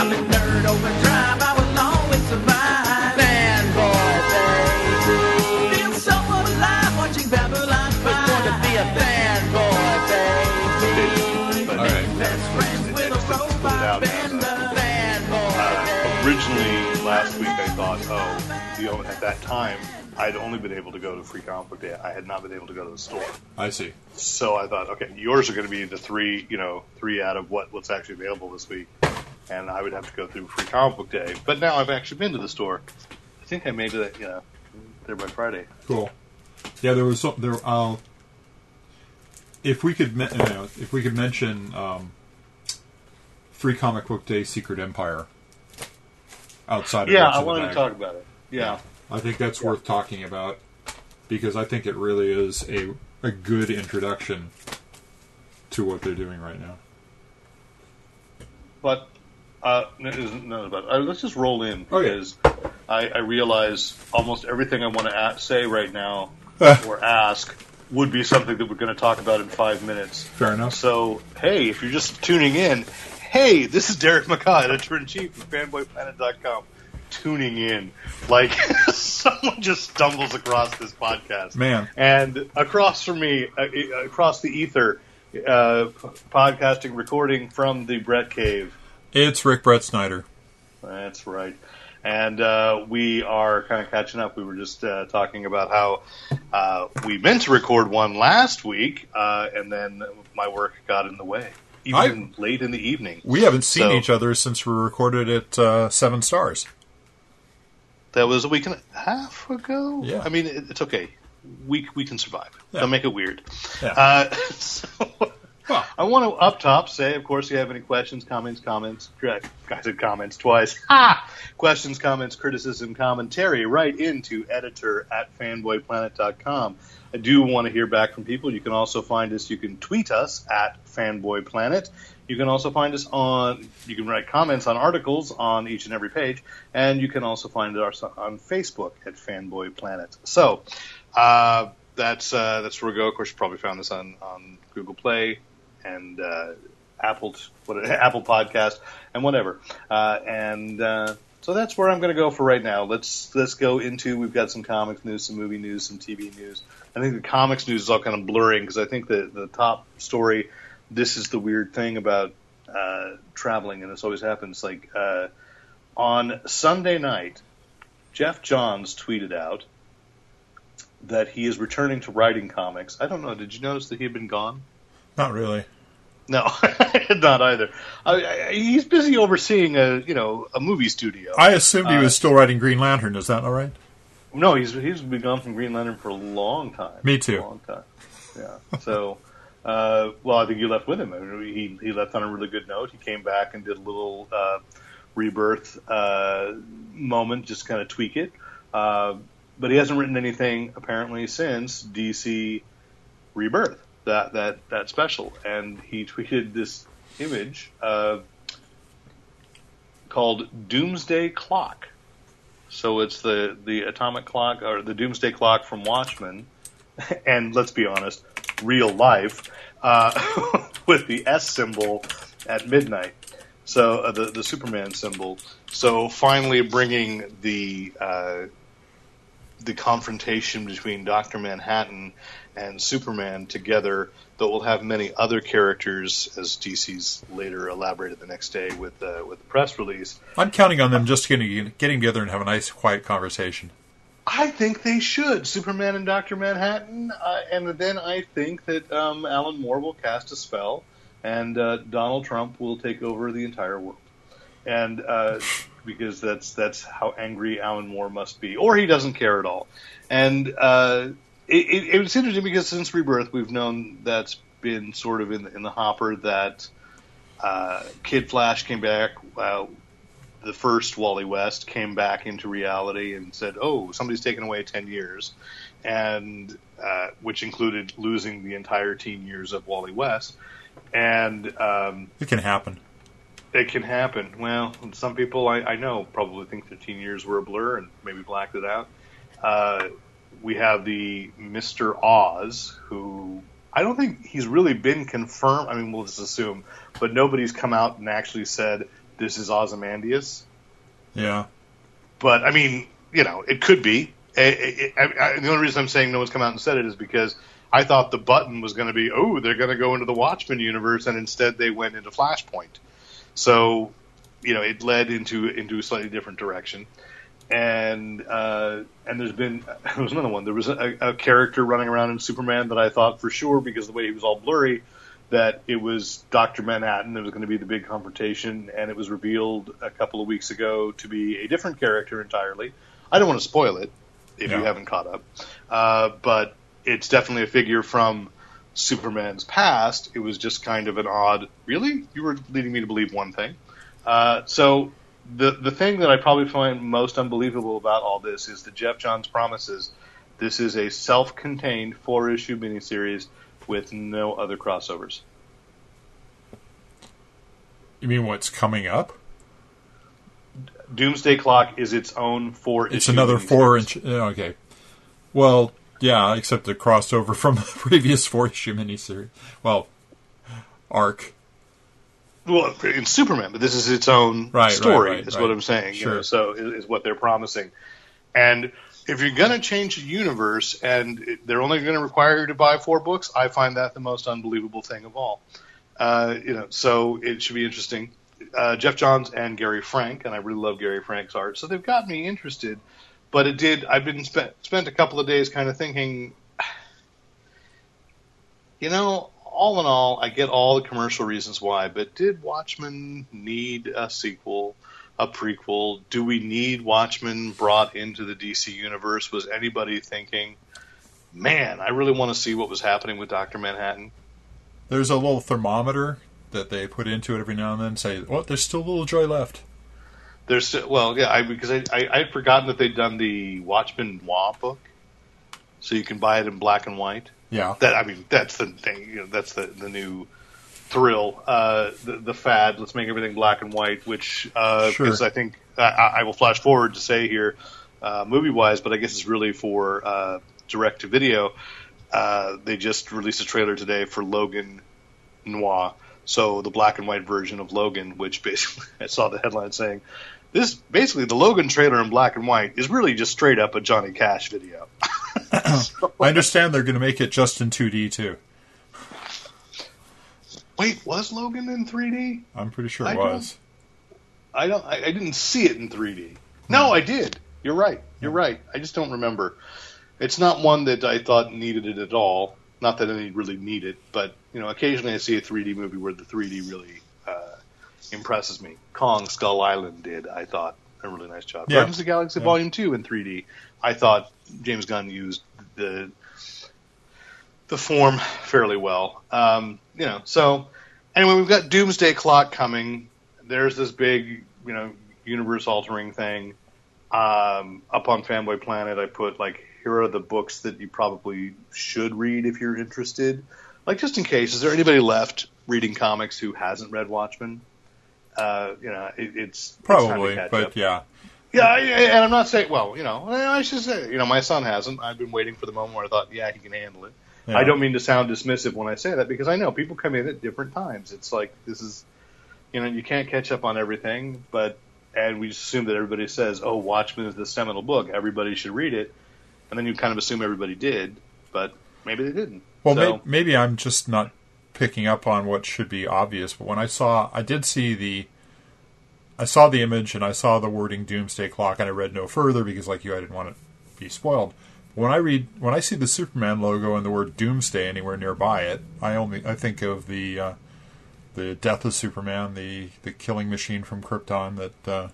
I'm in nerd overdrive, I will always survive. Fanboy, baby. Feel so alive watching Babylon 5. We're going to be a fanboy, baby. All right. Best friends with a robot bender. Fanboy, Uh, originally, last week I thought, oh, you know, at that time, I'd only been able to go to Free Comic Book Day. I had not been able to go to the store. I see. So I thought, okay, yours are going to be the three, you know, three out of what what's actually available this week, and I would have to go through Free Comic Book Day. But now I've actually been to the store. I think I made it, you know, there by Friday. Cool. Yeah, there was some, there. Uh, if we could, me- you know, if we could mention um, Free Comic Book Day, Secret Empire, outside of Yeah, I wanted to talk about it. Yeah. I think that's worth talking about because I think it really is a a good introduction to what they're doing right now. But uh, none about. Uh, let's just roll in because I, I realize almost everything I want to say right now Ah. or ask would be something that we're going to talk about in five minutes. Fair enough. So, hey, if you're just tuning in, hey, this is Derek McCaw, editor in chief of FanboyPlanet.com. Tuning in, like someone just stumbles across this podcast, Man. and across from me, uh, uh, across the ether, uh, podcasting, recording from the Brett Cave. It's Rick Brett Snyder. That's right. And uh, we are kind of catching up. We were just uh, talking about how uh, we meant to record one last week, uh, and then my work got in the way, even late in the evening. We haven't seen So- each other since we recorded at uh, Seven Stars. That was a week and a half ago. Yeah. I mean, it, it's okay. We we can survive. Yeah. Don't make it weird. Yeah. Uh, so, Well. I want to up top say, of course, if you have any questions, comments, comments. I said comments twice. Ha! Questions, comments, criticism, commentary. Right into editor at fanboyplanet.com. I do want to hear back from people. You can also find us. You can tweet us at fanboyplanet. You can also find us on. You can write comments on articles on each and every page, and you can also find us on Facebook at Fanboy Planet. So uh, that's uh, that's where we go. Of course, you probably found this on on Google Play and uh, Apple what Apple Podcast and whatever. Uh, and uh, so that's where I'm going to go for right now. Let's let's go into. We've got some comics news, some movie news, some TV news. I think the comics news is all kind of blurring because I think the the top story. This is the weird thing about uh, traveling, and this always happens. Like uh, on Sunday night, Geoff Johns tweeted out that he is returning to writing comics. I don't know. Did you notice that he had been gone? Not really. No, not either. I, I, he's busy overseeing a you know a movie studio. I assumed he Uh, was still writing Green Lantern. Is that all right? no, he's he's been gone from Green Lantern for a long time. Me too. A long time. Yeah. So, uh, well, I think you left with him. I mean, he he left on a really good note. He came back and did a little uh, rebirth uh, moment, just kind of tweak it. Uh, but he hasn't written anything apparently since DC Rebirth, that that that special, and he tweeted this image uh, called Doomsday Clock. So it's the the atomic clock or the Doomsday Clock from Watchmen, and let's be honest, real life uh, with the S symbol at midnight. So uh, the the Superman symbol. So finally bringing the uh, the confrontation between Doctor Manhattan and Superman together but we'll have many other characters, as DC's later elaborated the next day with uh, with the press release. I'm counting on them just getting getting together and have a nice, quiet conversation. I think they should Superman and Doctor Manhattan, uh, and then I think that um, Alan Moore will cast a spell, and uh, Donald Trump will take over the entire world, and uh, because that's that's how angry Alan Moore must be, or he doesn't care at all, and uh, it, it, it's interesting because since Rebirth we've known that's been sort of in the, in the hopper that Uh, Kid Flash came back. Uh, the first Wally West came back into reality and said, "Oh, somebody's taken away ten years," and uh, which included losing the entire teen years of Wally West. And um, It can happen. it can happen. Well, some people I, I know probably think their teen years were a blur and maybe blacked it out. We have the Mr. Oz, who I don't think he's really been confirmed. I mean, we'll just assume, but nobody's come out and actually said this is Ozymandias. Yeah. But I mean, you know, it could be. I, I, I, the only reason I'm saying no one's come out and said it is because I thought the button was going to be, oh, they're going to go into the Watchmen universe, and instead they went into Flashpoint. So, you know, it led into into a slightly different direction. And uh, and there's been there was another one. There was a, a character running around in Superman that I thought for sure because the way he was all blurry that it was Doctor Manhattan. There was going to be the big confrontation, and it was revealed a couple of weeks ago to be a different character entirely. I don't want to spoil it if you haven't caught up, uh, but it's definitely a figure from Superman's past. It was just kind of an odd. Really, you were leading me to believe one thing. Uh, so the the thing that I probably find most unbelievable about all this is that Geoff Johns promises this is a self-contained four issue miniseries with no other crossovers. You mean what's coming up? Doomsday Clock is its own four. It's another four inch. Okay. Well, yeah, except the crossover from the previous four issue miniseries. Well, arc. Well, in Superman, but this is its own Right, story. right, is right. what I'm saying. you know, so is, is what they're promising. And if you're going to change the universe and they're only going to require you to buy four books, I find that the most unbelievable thing of all. Uh, you know, so it should be interesting. Uh, Geoff Johns and Gary Frank, and I really love Gary Frank's art, so they've got me interested. But it did. I've been spent spent a couple of days kind of thinking, you know, all in all, I get all the commercial reasons why, but did Watchmen need a sequel, a prequel? Do we need Watchmen brought into the DC universe? Was anybody thinking, man, I really want to see what was happening with Doctor Manhattan? There's a little thermometer that they put into it every now and then. Say, well, there's still a little joy left. There's still, well, yeah, I, because I, I I'd forgotten that they'd done the Watchmen Noir book, so you can buy it in black and white. Yeah. That I mean, that's the thing. You know, that's the the new thrill, uh, the, the fad. Let's make everything black and white. Which uh, Sure. because I think I, I will flash forward to say here, uh, movie wise, but I guess it's really for uh, direct to video. Uh, they just released a trailer today for Logan Noir. So the black and white version of Logan, which basically I saw the headline saying this basically the Logan trailer in black and white is really just straight up a Johnny Cash video. So- I understand they're going to make it just in 2D too. Wait, was Logan in 3D? I'm pretty sure I it don't- was. I don't. I, I didn't see it in 3D. No, I did. You're right. You're right. I just don't remember. It's not one that I thought needed it at all. Not that any really need it, but you know, occasionally I see a 3D movie where the 3D really uh, impresses me. Kong Skull Island did. I thought a really nice job. Yeah. Guardians of the Galaxy Yeah. Volume Two in 3D. I thought James Gunn used the the form fairly well. Um, you know, so anyway, we've got Doomsday Clock coming. There's this big, you know, universe altering thing. Um, up on Fanboy Planet, I put like, here are the books that you probably should read if you're interested. Like, just in case, is there anybody left reading comics who hasn't read Watchmen? Uh, you know, it, it's it's Probably, catch but up. yeah. Yeah, I, and I'm not saying, well, you know, I should say, you know, my son hasn't. I've been waiting for the moment where I thought, yeah, he can handle it. Yeah. I don't mean to sound dismissive when I say that because I know people come in at different times. It's like this is, you know, you can't catch up on everything, but and we just assume that everybody says, "Oh, Watchmen is the seminal book. Everybody should read it," and then you kind of assume everybody did, but maybe they didn't. Well, so, may- maybe I'm just not picking up on what should be obvious. But when I saw, I did see the, I saw the image and I saw the wording "Doomsday Clock" and I read no further because, like you, I didn't want to be spoiled. When I read, when I see the Superman logo and the word "Doomsday" anywhere nearby it, I only I think of the uh, the death of Superman, the the killing machine from Krypton. That uh,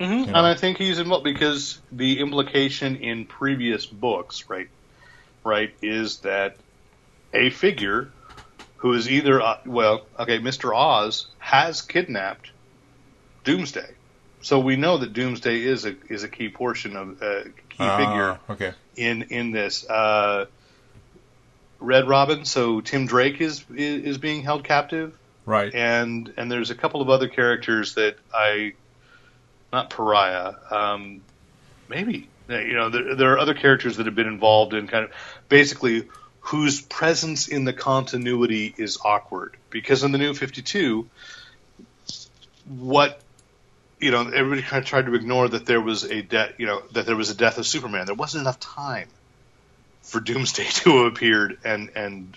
Mhm, you and. I think he's involved because the implication in previous books, right, right, is that a figure who is either uh, well, okay, Mister Oz has kidnapped Doomsday, so we know that Doomsday is a is a key portion of uh, key Ah, figure okay. in in this. Uh, Red Robin, so Tim Drake is is, is being held captive Right. and and there's a couple of other characters that I, not pariah, um, maybe you know there, there are other characters that have been involved in kind of basically whose presence in the continuity is awkward because in the new 52 what you know everybody kind of tried to ignore that there was a death you know that there was a death of superman there wasn't enough time for doomsday to have appeared and and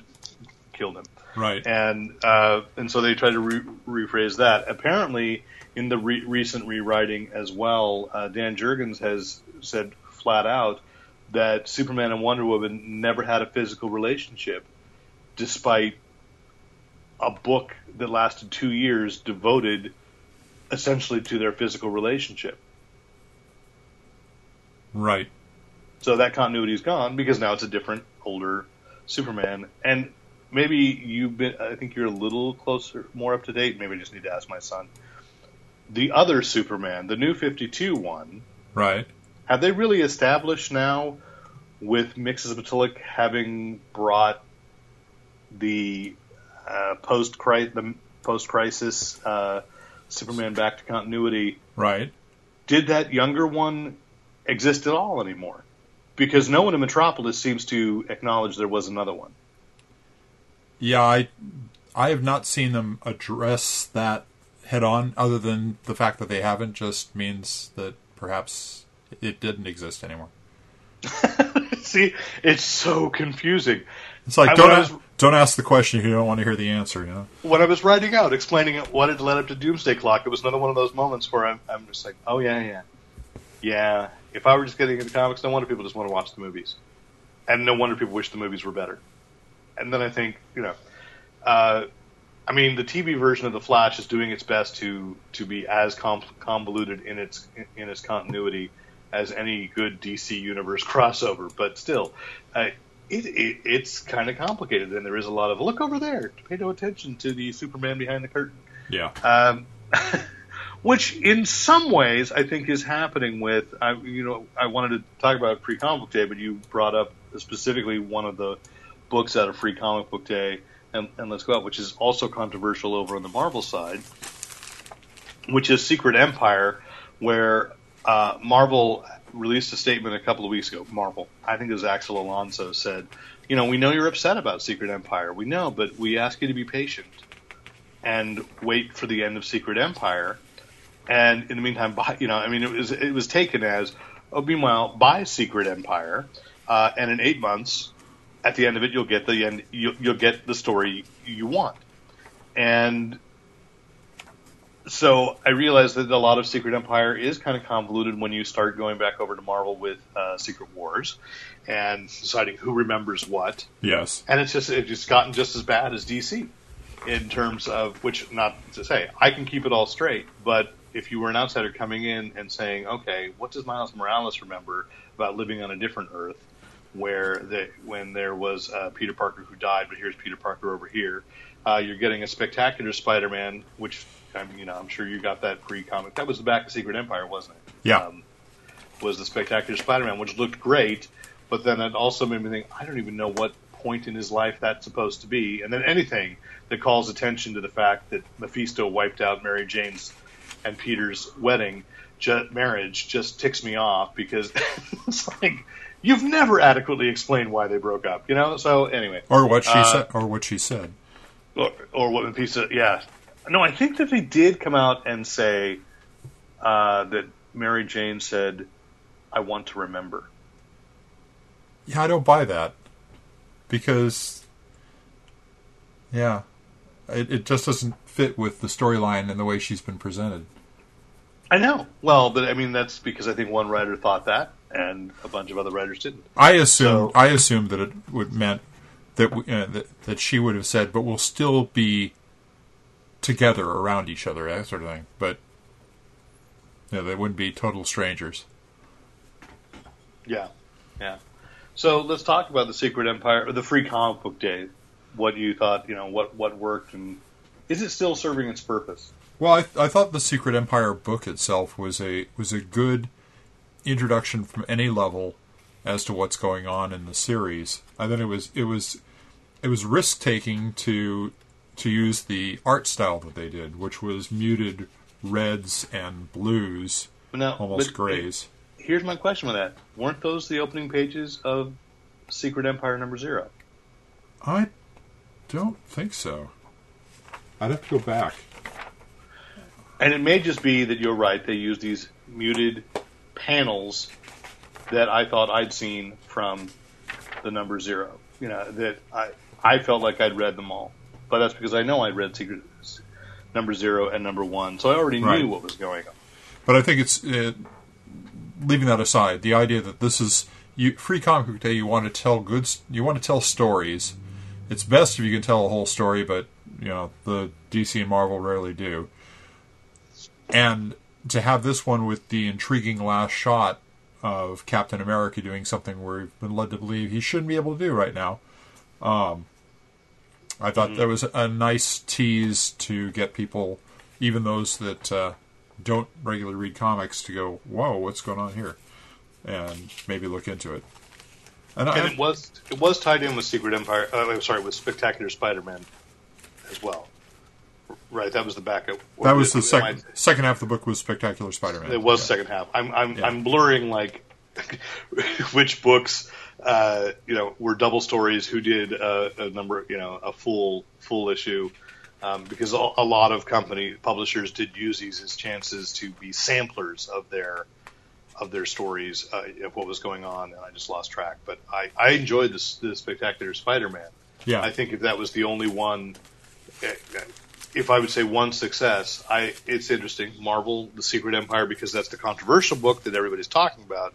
killed him Right. and uh, and so they tried to re- rephrase that. Apparently, in the re- recent rewriting as well, uh, Dan Jurgens has said flat out that Superman and Wonder Woman never had a physical relationship, despite a book that lasted two years devoted essentially to their physical relationship. Right. So that continuity is gone because now it's a different, older Superman. And maybe you've been, I think you're a little closer, more up to date. Maybe I just need to ask my son. The other Superman, the new 52 one, Right. have they really established now with Mxyzptlk having brought the uh, post the post crisis uh, Superman back to continuity? Right. did that younger one exist at all anymore? Because no one in Metropolis seems to acknowledge there was another one. Yeah, I I have not seen them address that head on other than the fact that they haven't just means that perhaps it didn't exist anymore. See, it's so confusing. It's like I- don't I was- don't ask the question if you don't want to hear the answer, you know. When I was writing out, explaining what had led up to Doomsday Clock, it was another one of those moments where I'm, I'm just like, oh yeah, yeah, yeah. If I were just getting into comics, no wonder people just want to watch the movies, and no wonder people wish the movies were better. And then I think, you know, uh, I mean, the TV version of the Flash is doing its best to to be as convoluted in its in its continuity as any good DC universe crossover, but still, uh, it, it it's kind of complicated, and there is a lot of look over there. Pay no attention to the Superman behind the curtain, Yeah. um, which in some ways I think is happening with. I, you know, I wanted to talk about Free Comic Book Day, but you brought up specifically one of the books out of Free Comic Book Day, and, and Let's Go Out, which is also controversial over on the Marvel side, which is Secret Empire, where uh, Marvel released a statement a couple of weeks ago. Marvel, I think it was Axel Alonso said, you know, we know you're upset about Secret Empire. We know, but we ask you to be patient and wait for the end of Secret Empire. And in the meantime, buy, you know, I mean, it was it was taken as, oh, meanwhile, buy Secret Empire, uh, and in eight months, at the end of it, you'll get the end. You'll, you'll get the story you want. And so I realized that a lot of Secret Empire is kind of convoluted when you start going back over to Marvel with uh, Secret Wars and deciding who remembers what Yes. and it's just it's just gotten just as bad as DC in terms of which not to say I can keep it all straight, but if you were an outsider coming in and saying, okay, what does Miles Morales remember about living on a different Earth where the, when there was uh, Peter Parker who died, but here's Peter Parker over here, uh, you're getting a spectacular Spider-Man, which I mean, you know I'm sure you got that pre-comic. That was the back of Secret Empire, wasn't it? Yeah. Um, was the Spectacular Spider-Man, which looked great, but then it also made me think, I don't even know what point in his life that's supposed to be. And then anything that calls attention to the fact that Mephisto wiped out Mary Jane's and Peter's wedding, ju- marriage, just ticks me off because it's like you've never adequately explained why they broke up, you know. So anyway, Or what she Uh, said or what she said. or, or what Mephisto, yeah. No, I think that they did come out and say uh, that Mary Jane said, "I want to remember." Yeah, I don't buy that. Because yeah. It it just doesn't fit with the storyline and the way she's been presented. I know. Well, but I mean that's because I think one writer thought that, and a bunch of other writers didn't. I assume So- I assumed that it would meant that, we, uh, that that she would have said, "But we'll still be together around each other," that sort of thing. But yeah, they wouldn't be total strangers. Yeah, yeah. So let's talk about the Secret Empire, or the Free Comic Book Day what you thought, you know, what what worked, and is it still serving its purpose? Well, I, I thought the Secret Empire book itself was a was a good introduction from any level as to what's going on in the series. I thought it was it was it was risk taking to to use the art style that they did, which was muted reds and blues, Now, almost grays. Here's my question with that: weren't those the opening pages of Secret Empire number zero? I don't think so. I'd have to go back. And it may just be that you're right. They use these muted panels that I thought I'd seen from the number zero. You know that I I felt like I'd read them all, but that's because I know I'd read Secret number zero and number one, so I already Right. knew what was going on. But I think it's uh, leaving that aside. The idea that this is you, free comic book day. You want to tell good. You want to tell stories. It's best if you can tell a whole story, but you know the DC and Marvel rarely do. And to have this one with the intriguing last shot of Captain America doing something where we've been led to believe he shouldn't be able to do right now. Um, I thought that was a nice tease to get people, even those that uh, don't regularly read comics, to go, "Whoa, what's going on here?" and maybe look into it. And, I, it was it was tied in with Secret Empire. Uh, I'm sorry, with Spectacular Spider-Man as well. Right, that was the backup. that was the second second half of the book was Spectacular Spider-Man. It was second half. I'm I'm Yeah. I'm blurring like which books uh, you know were double stories, who did uh, a number you know a full full issue. Um, because a, a lot of company publishers did use these as chances to be samplers of their of their stories uh, of what was going on, and I just lost track. But I, I enjoyed this, the Spectacular Spider-Man. yeah, I think if that was the only one, eh, if I would say one success, I it's interesting. Marvel, The Secret Empire, because that's the controversial book that everybody's talking about.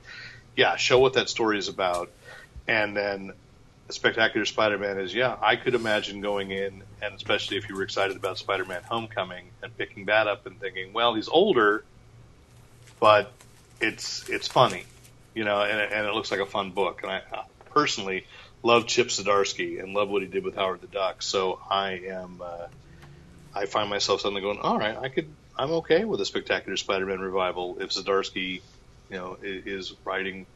Yeah, show what that story is about, and then Spectacular Spider-Man is yeah. I could imagine going in, and especially if you were excited about Spider-Man: Homecoming and picking that up and thinking, well, he's older, but it's it's funny, you know, and, and it looks like a fun book. And I personally love Chip Zdarsky and love what he did with Howard the Duck. So I am, uh, I find myself suddenly going, all right, I could, I'm okay with a Spectacular Spider-Man revival if Zdarsky, you know, is writing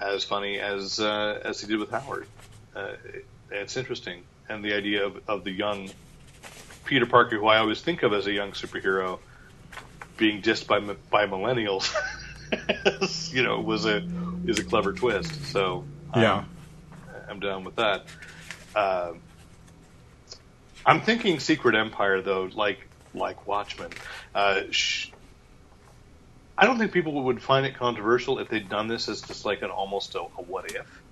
as funny as uh, as he did with Howard. Uh, it, it's interesting, and the idea of, of the young Peter Parker, who I always think of as a young superhero, being dissed by by millennials, you know, was a is a clever twist. So I'm- yeah. I'm down with that. Um I'm thinking Secret Empire though, like like Watchmen. Uh, sh- I don't think people would find it controversial if they'd done this as just like an almost a, a what if.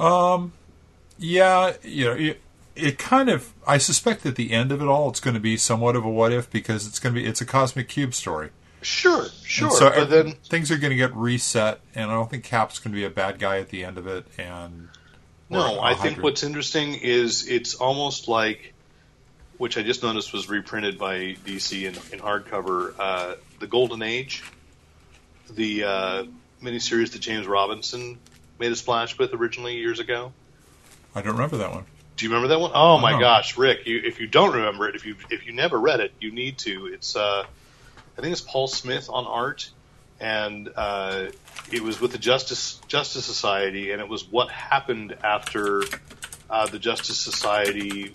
Um, yeah, you know, it, it kind of. I suspect at the end of it all, it's going to be somewhat of a what if because it's going to be it's a cosmic cube story. Sure, sure, And so but then things are going to get reset, and I don't think Cap's going to be a bad guy at the end of it. And No, I think what's interesting is it's almost like, which I just noticed was reprinted by DC in, in hardcover, uh, the Golden Age, the uh, miniseries that James Robinson made a splash with originally years ago. I don't remember that one. Do you remember that one? Oh my Oh. gosh, Rick! You, if you don't remember it, if you if you never read it, you need to. It's uh, I think it's Paul Smith on art, and uh, it was with the Justice Justice Society, and it was what happened after uh, the Justice Society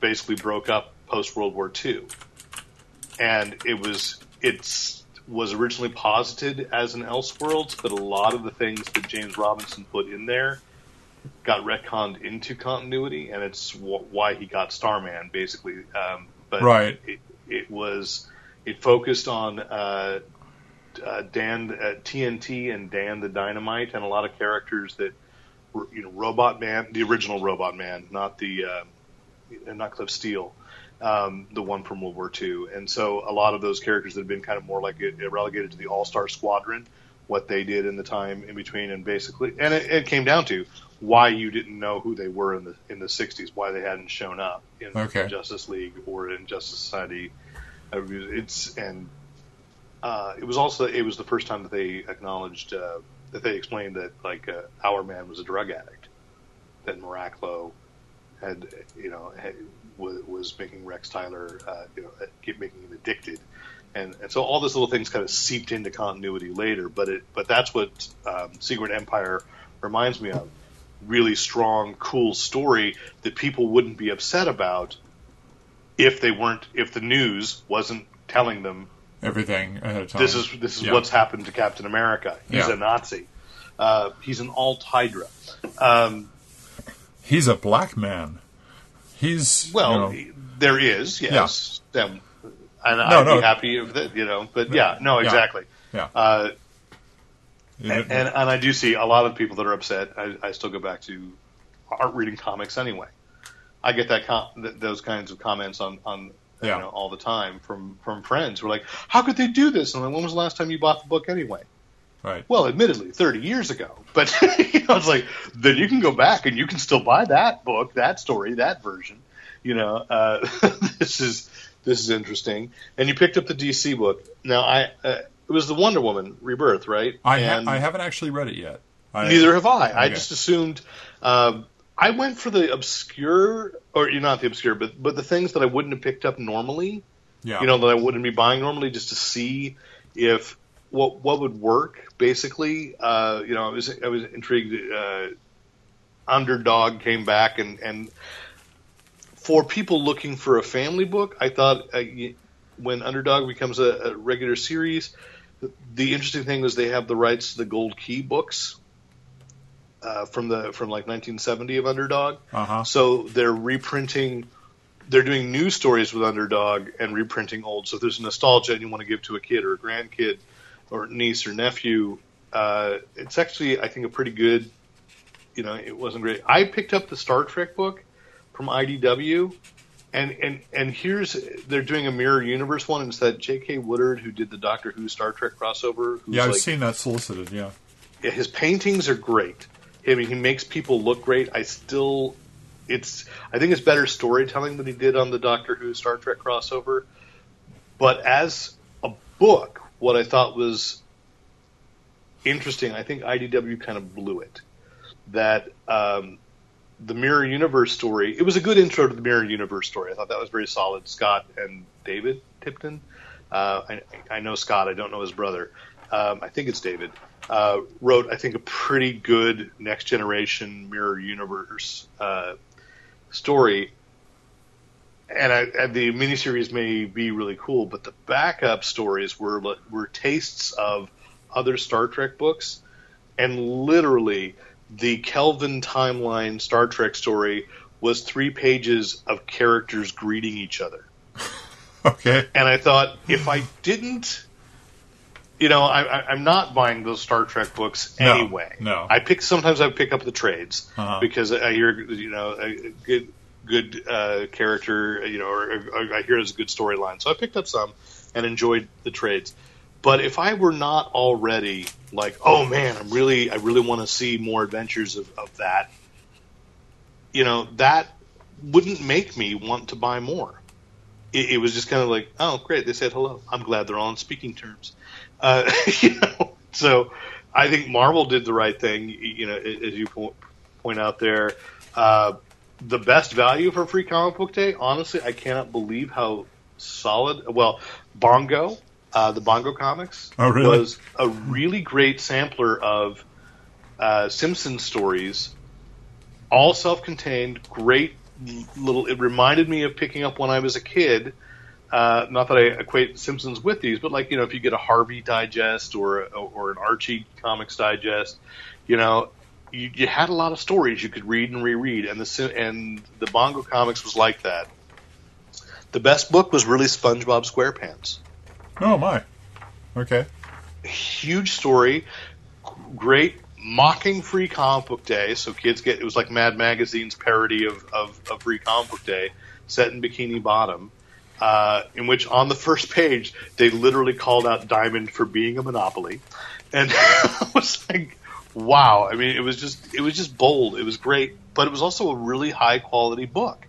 basically broke up post World War II, and it was it's was originally posited as an Elseworlds, but a lot of the things that James Robinson put in there got retconned into continuity, and it's wh- why he got Starman, basically. Um, but Right. it, it was it focused on uh, uh, Dan uh, TNT and Dan the Dynamite, and a lot of characters that were, you know, Robot Man, the original Robot Man, not the uh, not Cliff Steele. Um, the one from World War II, and so a lot of those characters that have been kind of more like relegated to the All Star Squadron, what they did in the time in between, and basically, and it, it came down to why you didn't know who they were in the in the '60s, why they hadn't shown up in Okay. Justice League or in Justice Society. It's and uh, it was also it was the first time that they acknowledged uh, that they explained that like uh, Hourman was a drug addict. that Miraclo had, you know, had, was, was making Rex Tyler, uh, you know, keep making him addicted, and and so all those little things kind of seeped into continuity later. But it, but that's what um, Secret Empire reminds me of. Really strong, cool story that people wouldn't be upset about if they weren't, if the news wasn't telling them Everything ahead of time. this is this is Yeah. what's happened to Captain America. He's Yeah. a Nazi. Uh, he's an alt Hydra. Um, He's a black man. He's well, you know, there is yes, Then- and I'd no. be happy if that, you know. But yeah, no, exactly. yeah. Uh, and, and and I do see a lot of people that are upset. I, I still go back to art reading comics anyway. I get that com- th- those kinds of comments on on Yeah. you know all the time from from friends who are like, "How could they do this?" And like, when was the last time you bought the book anyway? Right. Well, admittedly, 30 years ago. But you know, it's like then you can go back and you can still buy that book, that story, that version. You know, uh, this is this is interesting. And you picked up the DC book. Now, I uh, it was the Wonder Woman Rebirth, right? I ha- I haven't actually read it yet. I, neither have I. I just assumed. Um, I went for the obscure, or not the obscure, but but the things that I wouldn't have picked up normally Yeah. you know that I wouldn't be buying normally just to see if what what would work basically uh, you know I was I was intrigued uh, underdog came back and and for people looking for a family book I thought uh, when underdog becomes a, a regular series the interesting thing is they have the rights to the gold key books uh, from the from like 1970 of underdog Uh-huh. so they're reprinting, they're doing new stories with Underdog and reprinting old. So if there's nostalgia and you want to give to a kid or a grandkid or niece or nephew, uh, it's actually I think a pretty good. You know, it wasn't great. I picked up the Star Trek book from IDW, and and and here's they're doing a mirror universe one. And it's that J.K. Woodward who did the Doctor Who Star Trek crossover. Who's Yeah, I've like, seen that solicited. Yeah. yeah, his paintings are great. I mean, he makes people look great. I still, it's, I think it's better storytelling than he did on the Doctor Who Star Trek crossover. But as a book, what I thought was interesting, I think IDW kind of blew it. That um, the Mirror Universe story, it was a good intro to the Mirror Universe story. I thought that was very solid. Scott and David Tipton. Uh, I, I know Scott. I don't know his brother. Um, I think it's David. Uh, wrote, I think, a pretty good next generation Mirror Universe uh, story. And, I, and the miniseries may be really cool, but the backup stories were were tastes of other Star Trek books, and literally the Kelvin timeline Star Trek story was three pages of characters greeting each other Okay. and I thought if I didn't, you know, I, I, I'm not buying those Star Trek books No, anyway. no. I pick sometimes I pick up the trades Uh-huh. because I hear you know a a good uh, character, you know, or, or I hear it's a good storyline. So I picked up some and enjoyed the trades. But if I were not already like, oh man, I'm really I really want to see more adventures of, of that, you know, that wouldn't make me want to buy more it, it was just kind of like, oh, great, they said hello. I'm glad they're all on speaking terms. Uh, you know, so I think Marvel did the right thing. You know, as you po- point out there, uh, the best value for Free Comic Book Day. Honestly, I cannot believe how solid. Well, Bongo, uh, the Bongo comics, Oh, really? was a really great sampler of uh, Simpsons stories all self-contained, great little. It reminded me of picking up when I was a kid. Uh, not that I equate Simpsons with these, but like you know, if you get a Harvey Digest or or an Archie Comics Digest, you know, you, you had a lot of stories you could read and reread, and the and the Bongo Comics was like that. The best book was really SpongeBob SquarePants. Oh my. Okay. huge story, great mocking free comic book day. So kids get it was like Mad Magazine's parody of, of, of free comic book day, set in Bikini Bottom, uh, in which on the first page they literally called out Diamond for being a monopoly, and I was like, wow. I mean, it was just it was just bold. It was great, but it was also a really high quality book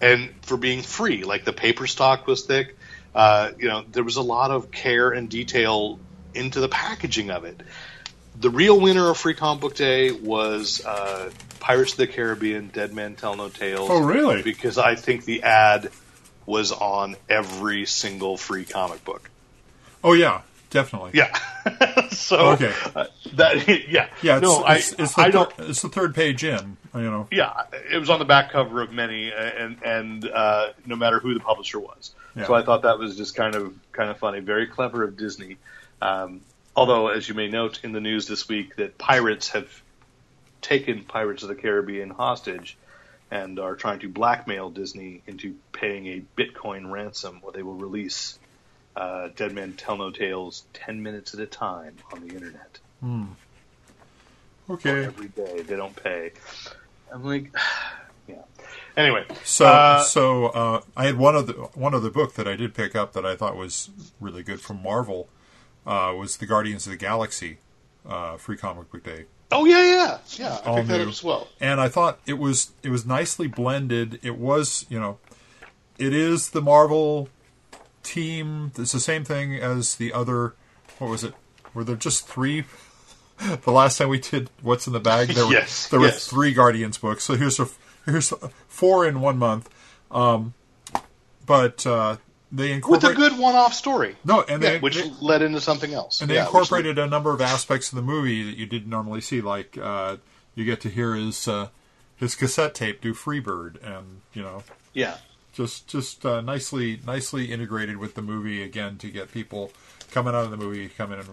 and for being free. Like the paper stock was thick. Uh, you know, there was a lot of care and detail into the packaging of it. the real winner of Free Comic Book Day was uh, Pirates of the Caribbean: Dead Men Tell No Tales. Oh, really? Because I think the ad was on every single free comic book. Oh yeah, definitely. Yeah. so Okay. uh, that yeah Yeah, it's, no it's, I it's, the I don't thir- it's the third page in. You know. yeah it was on the back cover of many uh, and and uh, no matter who the publisher was Yeah. so I thought that was just kind of kind of funny very clever of Disney um, although as you may note in the news this week that pirates have taken Pirates of the Caribbean hostage and are trying to blackmail Disney into paying a Bitcoin ransom or they will release uh, Dead Men Tell No Tales 10 minutes at a time on the internet Okay. every day. They don't pay. I'm like, yeah. Anyway, So, uh, so uh, I had one other one other book that I did pick up that I thought was really good from Marvel uh, was the Guardians of the Galaxy uh, Free Comic Book Day, oh yeah, yeah, yeah. I All picked that new. up as well. and I thought it was it was nicely blended. It was you know, it is the Marvel team. It's the same thing as the other. What was it? Were there just three? The last time we did what's in the bag, there were Yes, there were three Guardians books. So here's a here's four in one month. Um, but uh, they With incorporate a good one-off story. no, and Yeah, they, which they- led into something else. and they Yeah, which- incorporated a number of aspects of the movie that you didn't normally see. Like uh, you get to hear his uh, his cassette tape do Freebird, and you know yeah, just just uh, nicely nicely integrated with the movie again to get people coming out of the movie come in and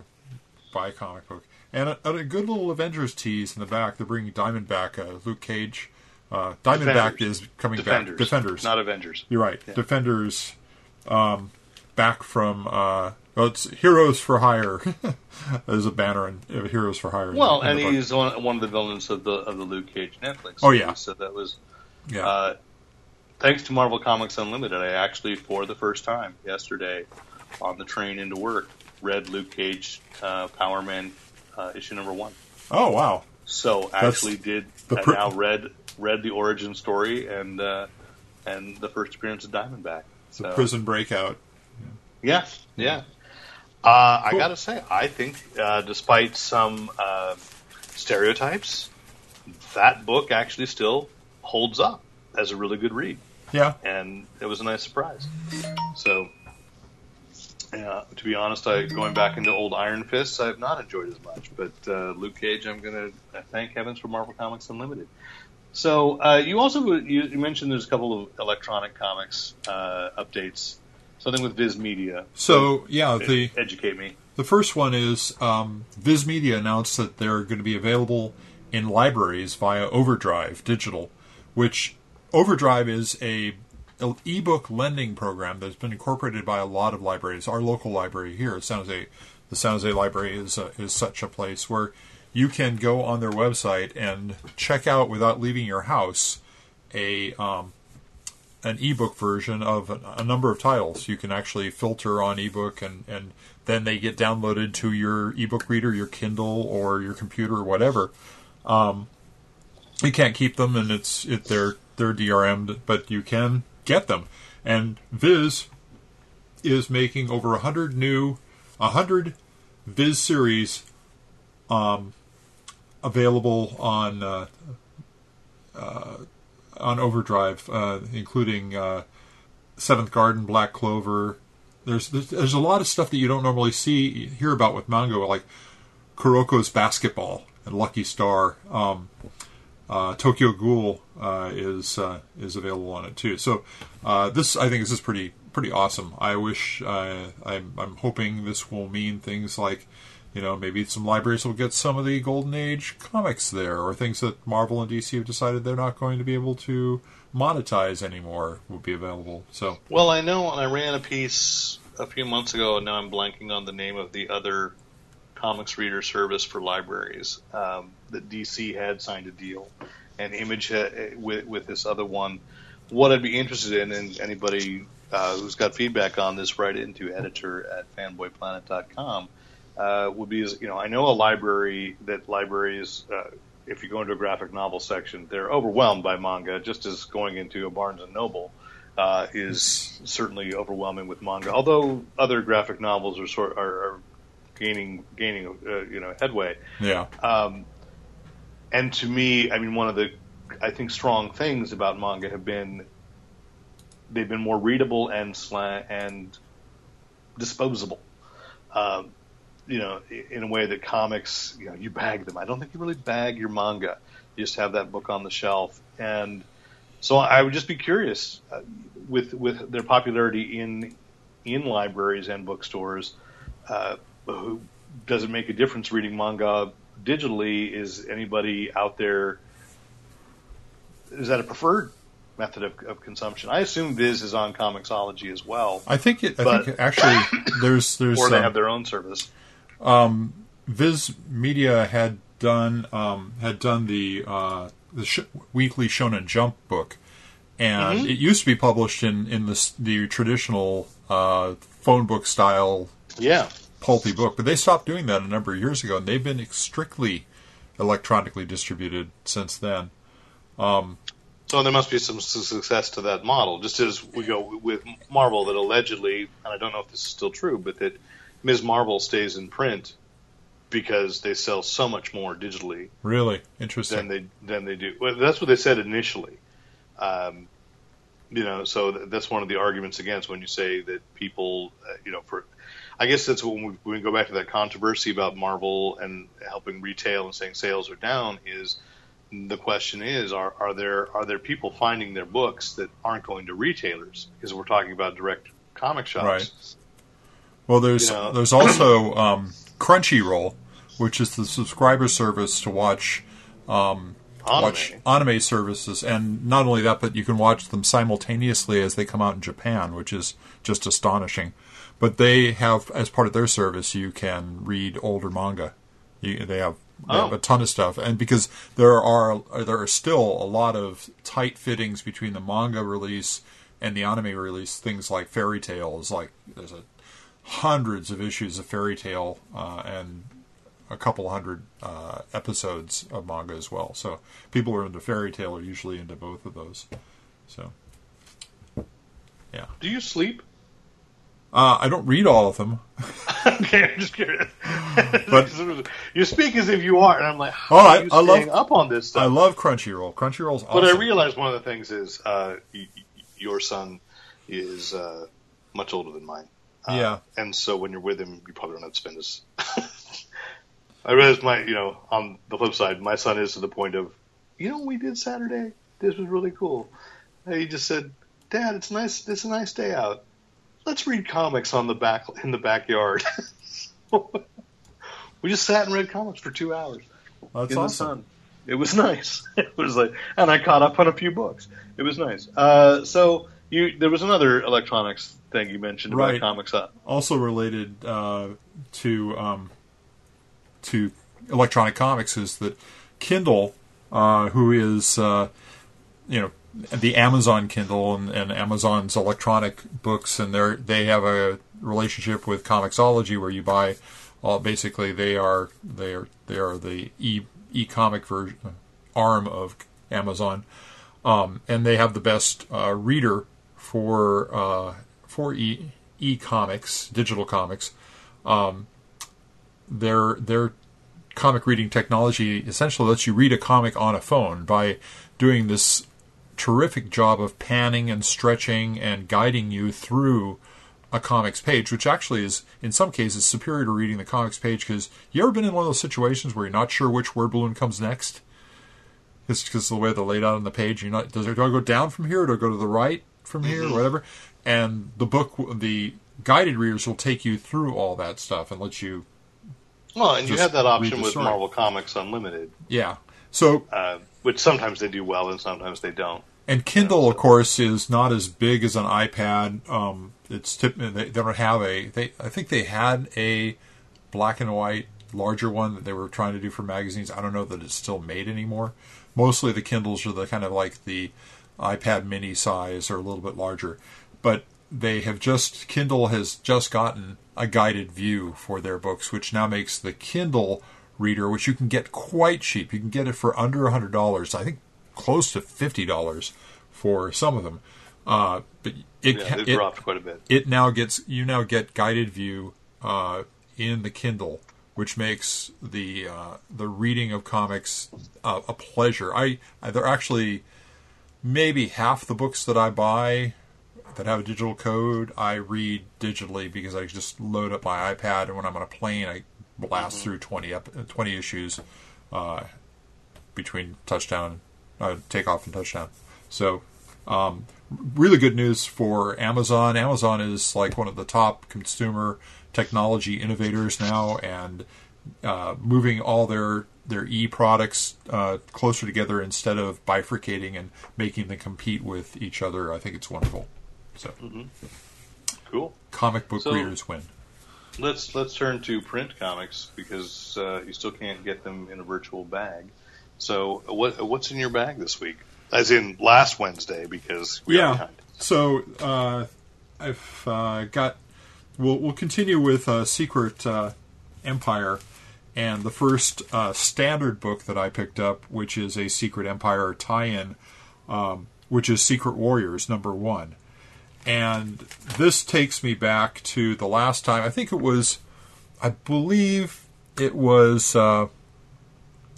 buy a comic book and a, a good little Avengers tease in the back. They're bringing Diamond back, uh, Luke Cage. Uh, Diamondback Defenders. is coming Defenders, back. Defenders, not Avengers. You're right. Defenders, um, back from uh, well, it's Heroes for Hire. There's a banner in uh, Heroes for Hire. Well, in the and he's one, one of the villains of the of the Luke Cage Netflix. Oh, yeah. so that was yeah. Thanks to Marvel Comics Unlimited. I actually, for the first time yesterday, on the train into work, read Luke Cage uh, Power Man uh, issue number one. oh wow. So That's actually did the I pr- now read read the origin story and uh, and the first appearance of Diamondback. The So, prison breakout. Yeah, yeah. Uh, I gotta say, I think uh, despite some uh, stereotypes, that book actually still holds up as a really good read, Yeah. and it was a nice surprise. So. Yeah, to be honest, I going back into old Iron Fists, I have not enjoyed as much. But uh, Luke Cage, I'm going to thank heavens for Marvel Comics Unlimited. So uh, you also you, you mentioned there's a couple of electronic comics uh, updates, something with Viz Media. So yeah, the educate me. The first one is um, Viz Media announced that they're going to be available in libraries via Overdrive Digital, which Overdrive is a ebook lending program that's been incorporated by a lot of libraries. Our local library here San Jose, the San Jose Library is uh, is such a place where you can go on their website and check out without leaving your house a um, an ebook version of a, a number of titles. You can actually filter on ebook, and and then they get downloaded to your ebook reader, your Kindle, or your computer, or whatever. Um, you can't keep them, and it's it they're they're DRM'd, but you can get them. And Viz is making over a hundred new, a hundred Viz series, um, available on. Uh, on Overdrive, uh, including uh, Seventh Garden, Black Clover. There's, there's there's a lot of stuff that you don't normally see hear about with manga, like Kuroko's Basketball and Lucky Star. Um, uh, Tokyo Ghoul uh, is uh, is available on it too. So uh, this I think this is pretty pretty awesome. I wish uh, I'm I'm hoping this will mean things like you know maybe some libraries will get some of the Golden Age comics there, or things that Marvel and DC have decided they're not going to be able to monetize anymore will be available. So Well, I know I ran a piece a few months ago, and now I'm blanking on the name of the other comics reader service for libraries um, that DC had signed a deal, and Image had, with with this other one. What I'd be interested in, and anybody uh, who's got feedback on this, write into editor at fanboyplanet.com. Uh, would be, you know, I know a library that libraries, uh, if you go into a graphic novel section, they're overwhelmed by manga, just as going into a Barnes and Noble uh, is certainly overwhelming with manga. Although other graphic novels are sort are, are gaining gaining uh, you know headway. Yeah. Um, and to me, I mean, one of the I think strong things about manga have been they've been more readable and slant and disposable. Um, you know, in a way that comics, you know, you bag them. I don't think you really bag your manga. You just have that book on the shelf, and so I would just be curious uh, with with their popularity in in libraries and bookstores. Uh, who, does it make a difference reading manga digitally? Is anybody out there? Is that a preferred method of, of consumption? I assume Viz is on Comixology as well, I think it. I But- think actually there's there's or they um, have their own service. Viz Media had done um, had done the uh, the sh- weekly Shonen Jump book, and it used to be published in in the the traditional uh, phone book style Yeah, pulpy book, but they stopped doing that a number of years ago, and they've been strictly electronically distributed since then. So there must be some success to that model, just as we go with Marvel that allegedly, and I don't know if this is still true, but that Ms. Marvel stays in print because they sell so much more digitally Really interesting. than they than they do. Well, that's what they said initially. Um, you know, so that's one of the arguments against when you say that people, uh, you know, for I guess that's when we, when we go back to that controversy about Marvel and helping retail and saying sales are down. Is the question is are are there are there people finding their books that aren't going to retailers because we're talking about direct comic shops. Right. Well, there's You know. there's also um, Crunchyroll, which is the subscriber service to watch Anime. watch anime services, and not only that, but you can watch them simultaneously as they come out in Japan, which is just astonishing. But they have, as part of their service, you can read older manga. You, they have they have Oh. a ton of stuff, and because there are there are still a lot of tight fittings between the manga release and the anime release, things like Fairy Tail is like there's a hundreds of issues of Fairy Tail uh, and a couple hundred uh, episodes of manga as well. So people who are into Fairy Tail are usually into both of those. So yeah, Do you sleep? Uh, I don't read all of them. okay, I'm just curious. But- you speak as if you are, and I'm like, how Oh, are I- love- up on this stuff? I love Crunchyroll. Crunchyroll's awesome. But I realize one of the things is uh, y- y- your son is uh, much older than mine. Uh, Yeah. And so when you're with him, you probably don't have to spend as. I realize my, you know, on the flip side, my son is to the point of, you know, what we did Saturday. This was really cool. And he just said, "Dad, it's nice. It's a nice day out. Let's read comics on the back in the backyard." we just sat and read comics for two hours That's in the sun. It was nice. It was like, and I caught up on a few books. It was nice. Uh, so you, there was another electronics thing you mentioned Right. about Comics Up. Also related uh, to um, to electronic comics is that Kindle, uh, who is uh, you know the Amazon Kindle and, and Amazon's electronic books, and they they have a relationship with Comixology where you buy. All basically, they are they are they are the e e comic version arm of Amazon, um, and they have the best uh, reader for uh, for e e comics, digital comics. Um, their their comic reading technology essentially lets you read a comic on a phone by doing this terrific job of panning and stretching and guiding you through a comics page, which actually is in some cases superior to reading the comics page. Because you ever been in one of those situations where you're not sure which word balloon comes next? It's because of the way they're laid out on the page. You're not. Does it, do I go down from here? Or do I go to the right from here? Or whatever. And the book, the guided readers will take you through all that stuff and let you. Well, and you have that option with story. Marvel Comics Unlimited, Yeah. So uh, which sometimes they do well and sometimes they don't. And Kindle, of course, is not as big as an iPad. Um, it's tip- they, they don't have a. They I think they had a black and white larger one that they were trying to do for magazines. I don't know that it's still made anymore. Mostly the Kindles are the kind of like the iPad mini size or a little bit larger, but they have just Kindle has just gotten a guided view for their books, which now makes the Kindle reader, which you can get quite cheap. You can get it for under a hundred dollars. I think close to fifty dollars for some of them. Uh, but it, Yeah, it dropped quite a bit. it now gets you now get guided view uh, in the Kindle, which makes the uh, the reading of comics uh, a pleasure. I, I they're actually maybe half the books that I buy that have a digital code I read digitally because I just load up my iPad and when I'm on a plane I blast Mm-hmm. through 20 ep- 20 issues uh, between touchdown uh, takeoff and touchdown. So um, really good news for Amazon. Amazon is like one of the top consumer technology innovators now, and uh, moving all their their e products uh, closer together instead of bifurcating and making them compete with each other. I think it's wonderful. So Cool. comic book So- readers win. Let's let's turn to print comics because uh, you still can't get them in a virtual bag. So what what's in your bag this week? As in last Wednesday because we yeah. So uh, I've uh, got. We'll we'll continue with uh, Secret uh, Empire, and the first uh, standard book that I picked up, which is a Secret Empire tie-in, um, which is Secret Warriors number one, and this takes me back to the last time. I think it was, I believe it was.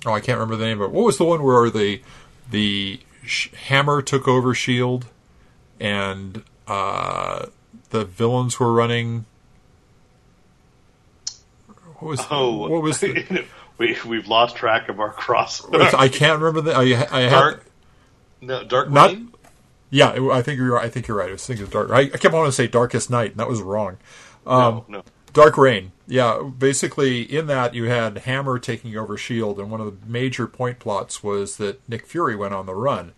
Oh, I can't remember the name of it. What was the one where the the sh- hammer took over Shield? and uh, the villains were running. What was Oh, what was the, we we've lost track of our cross. I can't remember the I, I had Dark, no, Dark Not- Reign? yeah I think you're I think you're right I was thinking of dark I, I kept wanting to say Darkest Night and that was wrong um, no, no. Dark Reign yeah basically in that you had Hammer taking over Shield and one of the major point plots was that Nick Fury went on the run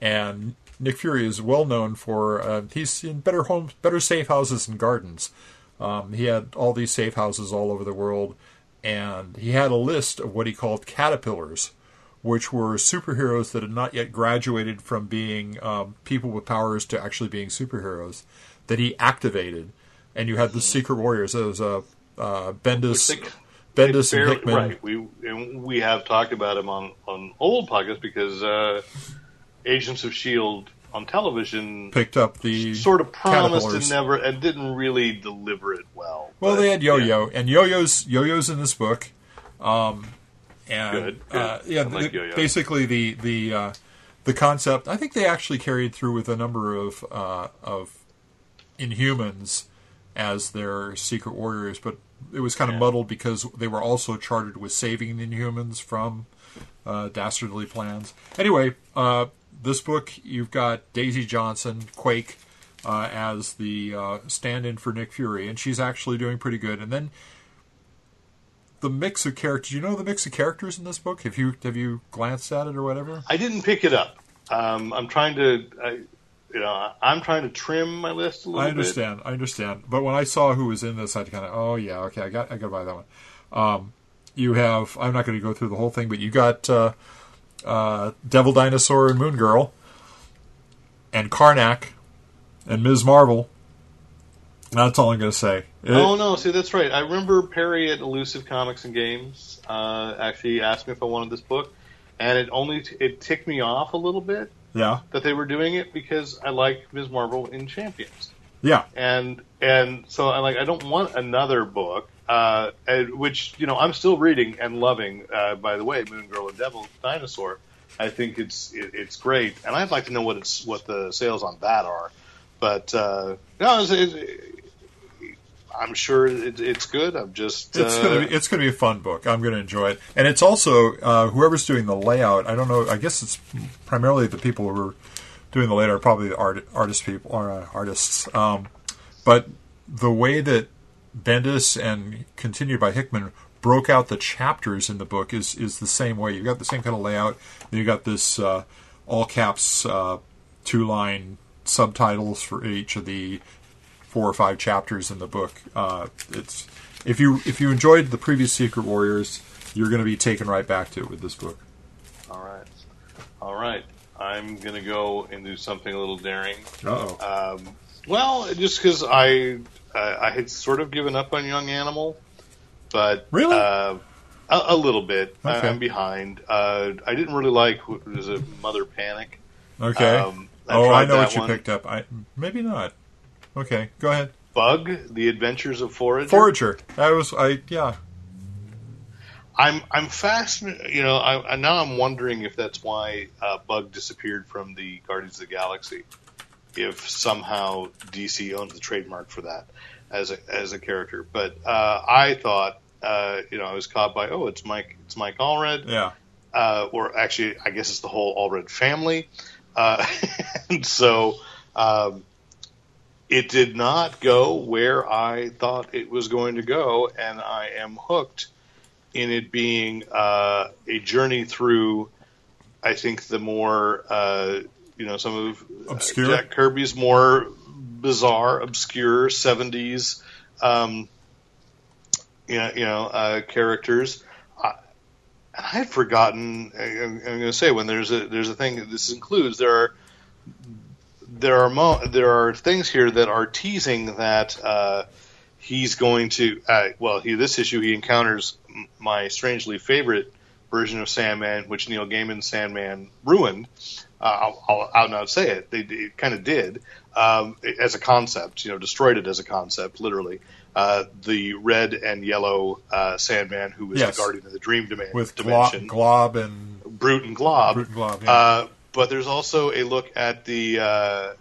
and Nick Fury is well known for uh, he's in better homes better safe houses and gardens Um, he had all these safe houses all over the world, and he had a list of what he called caterpillars, which were superheroes that had not yet graduated from being um, people with powers to actually being superheroes, that he activated. And you had the Secret Warriors. There was uh, uh, Bendis, Which Bendis Barely- and Hickman. Right. We and we have talked about him on on old podcasts because uh, Agents of Shield on television Picked up the sort of promised and never and didn't really deliver it well. Well, But, they had yeah. Yo-Yo, and Yo-Yo's Yo-Yo's in this book. Um, and Good, good. Uh, yeah, like the- basically the the uh, the concept. I think they actually carried through with a number of uh, of Inhumans as their secret warriors, but it was kind of Yeah. muddled because they were also chartered with saving the Inhumans from uh, dastardly plans. Anyway, uh, this book you've got Daisy Johnson, Quake, uh, as the uh, stand-in for Nick Fury, and she's actually doing pretty good. And then the mix of characters. You know the mix of characters in this book. Have you have you glanced at it or whatever? I didn't pick it up. Um, I'm trying to, I, you know, I'm trying to trim my list a little bit. I bit. understand. I understand. But when I saw who was in this, I kind of, oh yeah, okay, I got, I got to buy that one. Um, you have. I'm not going to go through the whole thing, but you got uh, uh, Devil Dinosaur and Moon Girl, and Karnak, and Ms. Marvel. That's all I'm going to say. It- Oh no! See, that's right. I remember Perry at Elusive Comics and Games uh, actually asked me if I wanted this book, and it only t- it ticked me off a little bit yeah, that they were doing it because I like Ms. Marvel in Champions, yeah, and and so I like I don't want another book, uh, and- which you know I'm still reading and loving. Uh, by the way, Moon Girl and Devil Dinosaur, I think it's it, it's great, and I'd like to know what it's what the sales on that are, but uh, no, it, I'm sure it, it's good. I'm just It's uh, gonna be it's gonna be a fun book. I'm gonna enjoy it, and it's also uh, whoever's doing the layout. I don't know. I guess it's primarily the people who are doing the layout are probably the art, artist people or uh, artists. Um, but the way that Bendis and continued by Hickman broke out the chapters in the book is is the same way. You've got the same kind of layout. You've got this uh, all caps uh, two line subtitles for each of the four or five chapters in the book. Uh, it's if you if you enjoyed the previous Secret Warriors, you're going to be taken right back to it with this book. all right, all right. I'm gonna go and do something a little daring. Uh-oh. Um, well, just because I uh, I had sort of given up on Young Animal, but Really? uh, a, a little bit. I, Okay. I'm behind. Uh, I didn't really like was it Mother Panic. okay. um, I oh, I know what you one. picked up. I maybe not. Okay, go ahead. Bug, The Adventures of Forager. Forager. I was I. Yeah. I'm I'm fascinated. You know, I, I now I'm wondering if that's why uh, Bug disappeared from the Guardians of the Galaxy. If somehow DC owns the trademark for that as a as a character, but uh, I thought, uh, you know, I was caught by oh, it's Mike, it's Mike Allred, Yeah. uh, or actually, I guess it's the whole Allred family. Uh, and so um, it did not go where I thought it was going to go, and I am hooked in it being uh, a journey through. I think the more uh, you know, some of uh, Obscure? Jack Kirby's more bizarre, obscure '70s, um, you know, you know uh, characters. I, and I had forgotten. I- I'm, I'm going to say when there's a there's a thing that this includes there are there are mo- there are things here that are teasing that uh, he's going to uh, well he this issue he encounters my strangely favorite version of Sandman, which Neil Gaiman's Sandman ruined. Uh, I'll, I'll out say it. They, they kind of did um, as a concept, you know, destroyed it as a concept, literally. Uh, the red and yellow uh, Sandman, who was Yes. the guardian of the Dream Dimen- With Glob, dimension, Glob and Brute and Glob. Brute and Glob, yeah. But there's also a look at the uh,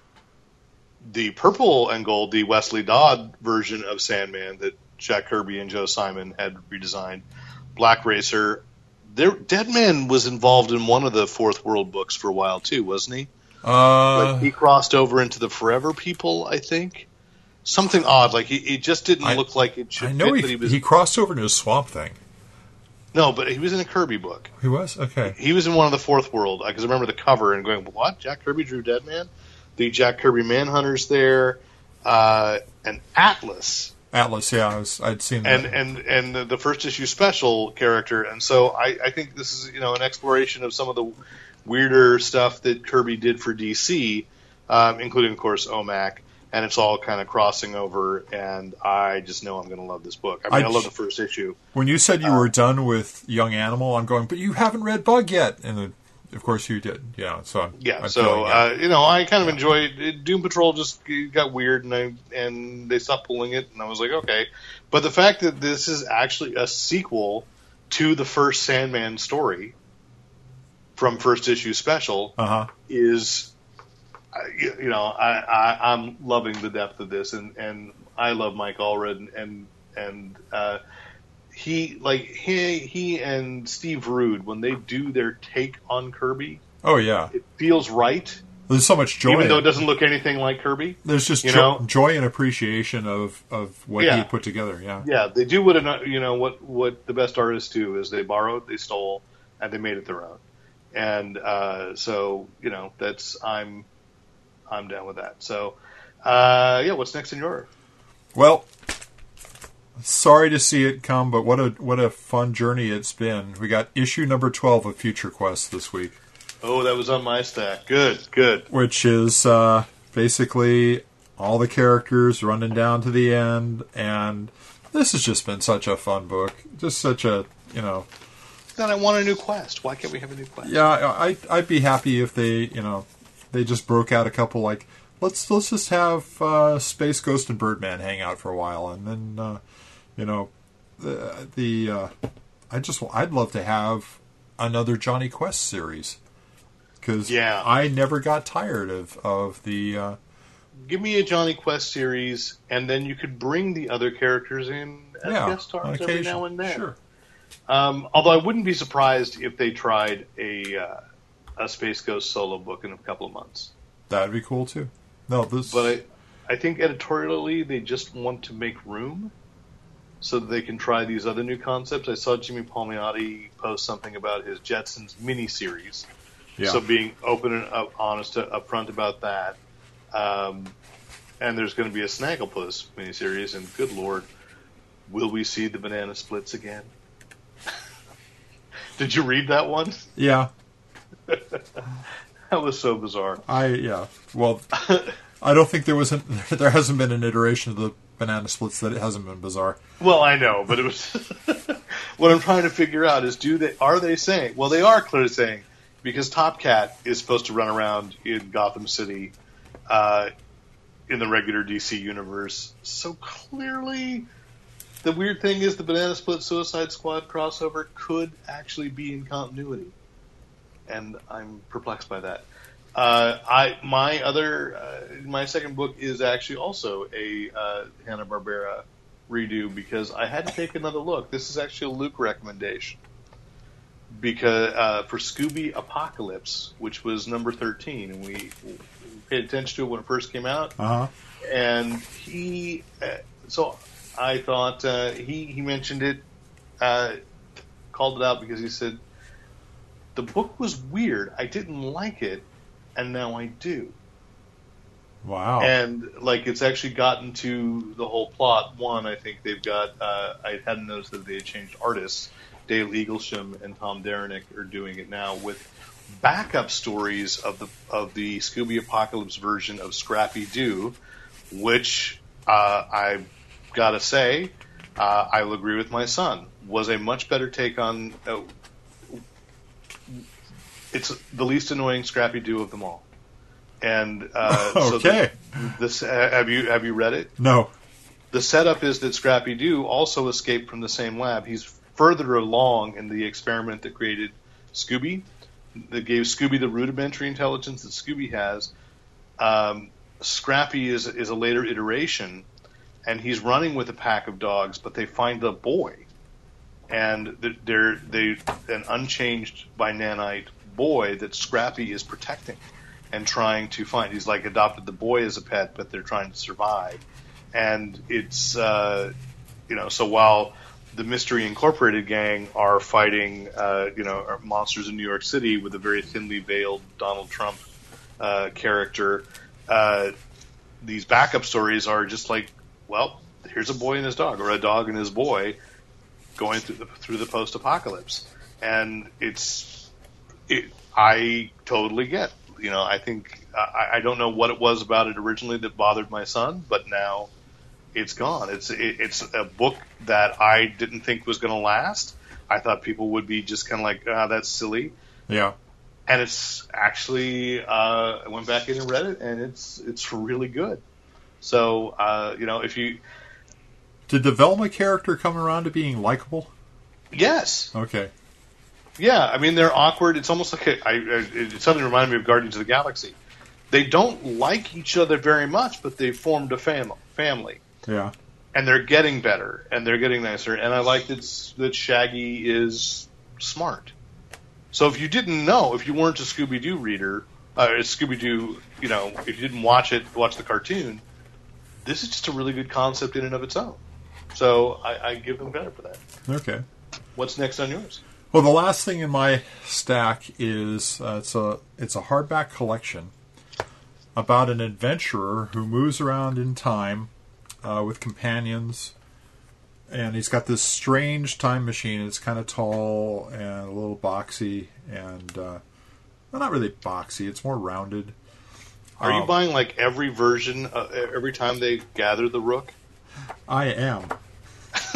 the purple and gold, the Wesley Dodd version of Sandman that Jack Kirby and Joe Simon had redesigned. Black Racer. There, Deadman was involved in one of the Fourth World books for a while too, wasn't he? uh, Like he crossed over into the Forever People, I think. Something odd, like he, it just didn't I- look like it should I know fit. he, that he was he crossed over into a Swamp Thing. No, but he was in a Kirby book. He was okay. He was in one of the Fourth World. I can remember the cover and going, "What? Jack Kirby drew Deadman?" The Jack Kirby Manhunters there, uh, and Atlas, Atlas, yeah, I was, I'd seen that. and and and the, the first issue special character. And so I, I think this is you know an exploration of some of the weirder stuff that Kirby did for DC, um, including of course OMAC. And it's all kind of crossing over, and I just know I'm going to love this book. I mean, I I, love the first issue. when you said you were done with Young Animal, I'm going, but you haven't read Bug yet, and the, of course you did. Yeah, so I'm, Yeah, I'm so uh, you know, I kind of enjoyed Doom Patrol. Just got weird, and I and they stopped pulling it, and I was like, okay. But the fact that this is actually a sequel to the first Sandman story from first issue special uh-huh. is, uh, you, you know, I, I I'm loving the depth of this, and and I love Mike Allred, and and, and uh, he like he he and Steve Rude when they do their take on Kirby, Oh yeah, it feels right there's so much joy. even though it. doesn't look anything like Kirby. There's just you jo- know? joy and appreciation of, of what Yeah. he put together. Yeah. Yeah, they do what an, you know what what the best artists do is they borrowed, they stole, and they made it their own. And uh, so you know that's I'm I'm down with that. So uh, yeah, what's next in your? Well, sorry to see it come, but what a what a fun journey it's been. We got issue number twelve of Future Quest this week, Oh, that was on my stack. Good, good. which is uh, basically all the characters running down to the end, and this has just been such a fun book. Just such a you know Then I want a new quest. Why can't we have a new quest? Yeah, I I'd be happy if they, you know, they just broke out a couple like let's let's just have uh, Space Ghost and Birdman hang out for a while, and then uh, you know the the uh, I just I'd love to have another Jonny Quest series because Yeah. I never got tired of of the uh, Give me a Jonny Quest series, and then you could bring the other characters in as yeah guest stars every now and then. Sure, Um, although I wouldn't be surprised if they tried a uh, a Space Ghost solo book in a couple of months. that'd be cool too. No, this But I, I think editorially they just want to make room so that they can try these other new concepts. I saw Jimmy Palmiotti post something about his Jetsons miniseries. yeah. So being open and up, honest, up front about that. Um, and there's going to be a Snagglepuss miniseries, and good lord, will we see the banana splits again? Did you read that one? yeah, That was so bizarre. I yeah. Well, I don't think there was an, there hasn't been an iteration of the banana splits that it hasn't been bizarre. Well, I know, but it was what I'm trying to figure out is do they are they saying? Well, they are clearly saying because Top Cat is supposed to run around in Gotham City, uh, in the regular DC universe. So clearly, the weird thing is the Banana Split Suicide Squad crossover could actually be in continuity, and I'm perplexed by that. Uh, I my other uh, my second book is actually also a uh, Hanna Barbera redo because I had to take another look. This is actually a Luke recommendation because uh, for Scooby Apocalypse, which was number thirteen, and we paid attention to it when it first came out. Uh huh. And he, uh, so I thought uh, he he mentioned it, uh, called it out because he said the book was weird. I didn't like it, and now I do. Wow. And like it's actually gotten to the whole plot. One, I think they've got. Uh, I hadn't noticed that they had changed artists. Dale Eaglesham and Tom Derenick are doing it now with backup stories of the of the Scooby Apocalypse version of Scrappy Doo, which uh, I've got to say, uh, I will agree with my son, was a much better take on. It's the least annoying Scrappy Doo of them all. And uh, Okay. so this have you have you read it? no. The setup is that Scrappy Doo also escaped from the same lab. He's further along in the experiment that created Scooby, that gave Scooby the rudimentary intelligence that Scooby has. Um, Scrappy is is a later iteration, and he's running with a pack of dogs, but they find the boy, and they're they an unchanged by nanite boy that Scrappy is protecting and trying to find. He's like adopted the boy as a pet, but they're trying to survive, and it's uh, you know so while the Mystery Incorporated gang are fighting, uh, you know, monsters in New York City with a very thinly veiled Donald Trump uh, character. Uh, these backup stories are just like, well, here's a boy and his dog, or a dog and his boy, going through the through the post apocalypse, and it's, it, I totally get. You know, I think I, I don't know what it was about it originally that bothered my son, but now it's gone. It's it, it's a book that I didn't think was going to last. I thought people would be just kind of like, ah, that's silly. Yeah. And it's actually, uh, I went back in and read it, and it's it's really good. So, uh, you know, if you, Did the Velma character come around to being likable? yes, Okay. Yeah, I mean, they're awkward. It's almost like a, I, I, it suddenly reminded me of Guardians of the Galaxy. They don't like each other very much, but they formed a fam- family. Yeah. and they're getting better and they're getting nicer. And I like that that Shaggy is smart. So if you didn't know, if you weren't a Scooby Doo reader, uh, Scooby Doo, you know, if you didn't watch it, watch the cartoon, this is just a really good concept in and of its own. So I, I give them credit for that. Okay. What's next on yours? Well, the last thing in my stack is uh, it's a it's a hardback collection about an adventurer who moves around in time uh, with companions, and he's got this strange time machine. It's kind of tall and a little boxy, and uh, well, not really boxy. It's more rounded. Are you Um, buying like every version uh, every time they gather the Rook? I am.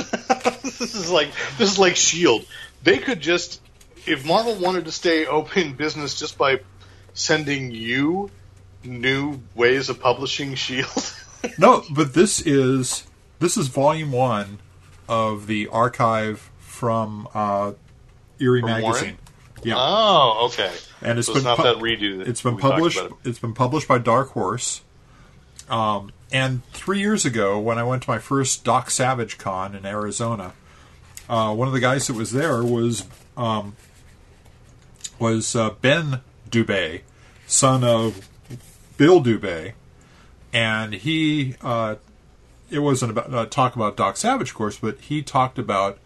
this is like this is like Shield. They could just if Marvel wanted to stay open business just by sending you new ways of publishing Shield. No, but this is this is volume one of the archive from uh, Eerie From Warren? magazine. Yeah. oh, okay. and it's so been it's not pu- that redo. That it's been published. about. It's been published by Dark Horse. Um, and three years ago, when I went to my first Doc Savage Con in Arizona, uh, one of the guys that was there was um, was uh, Ben DuBay, son of Bill DuBay, and he. Uh, it wasn't about uh, talk about Doc Savage, of course, but he talked about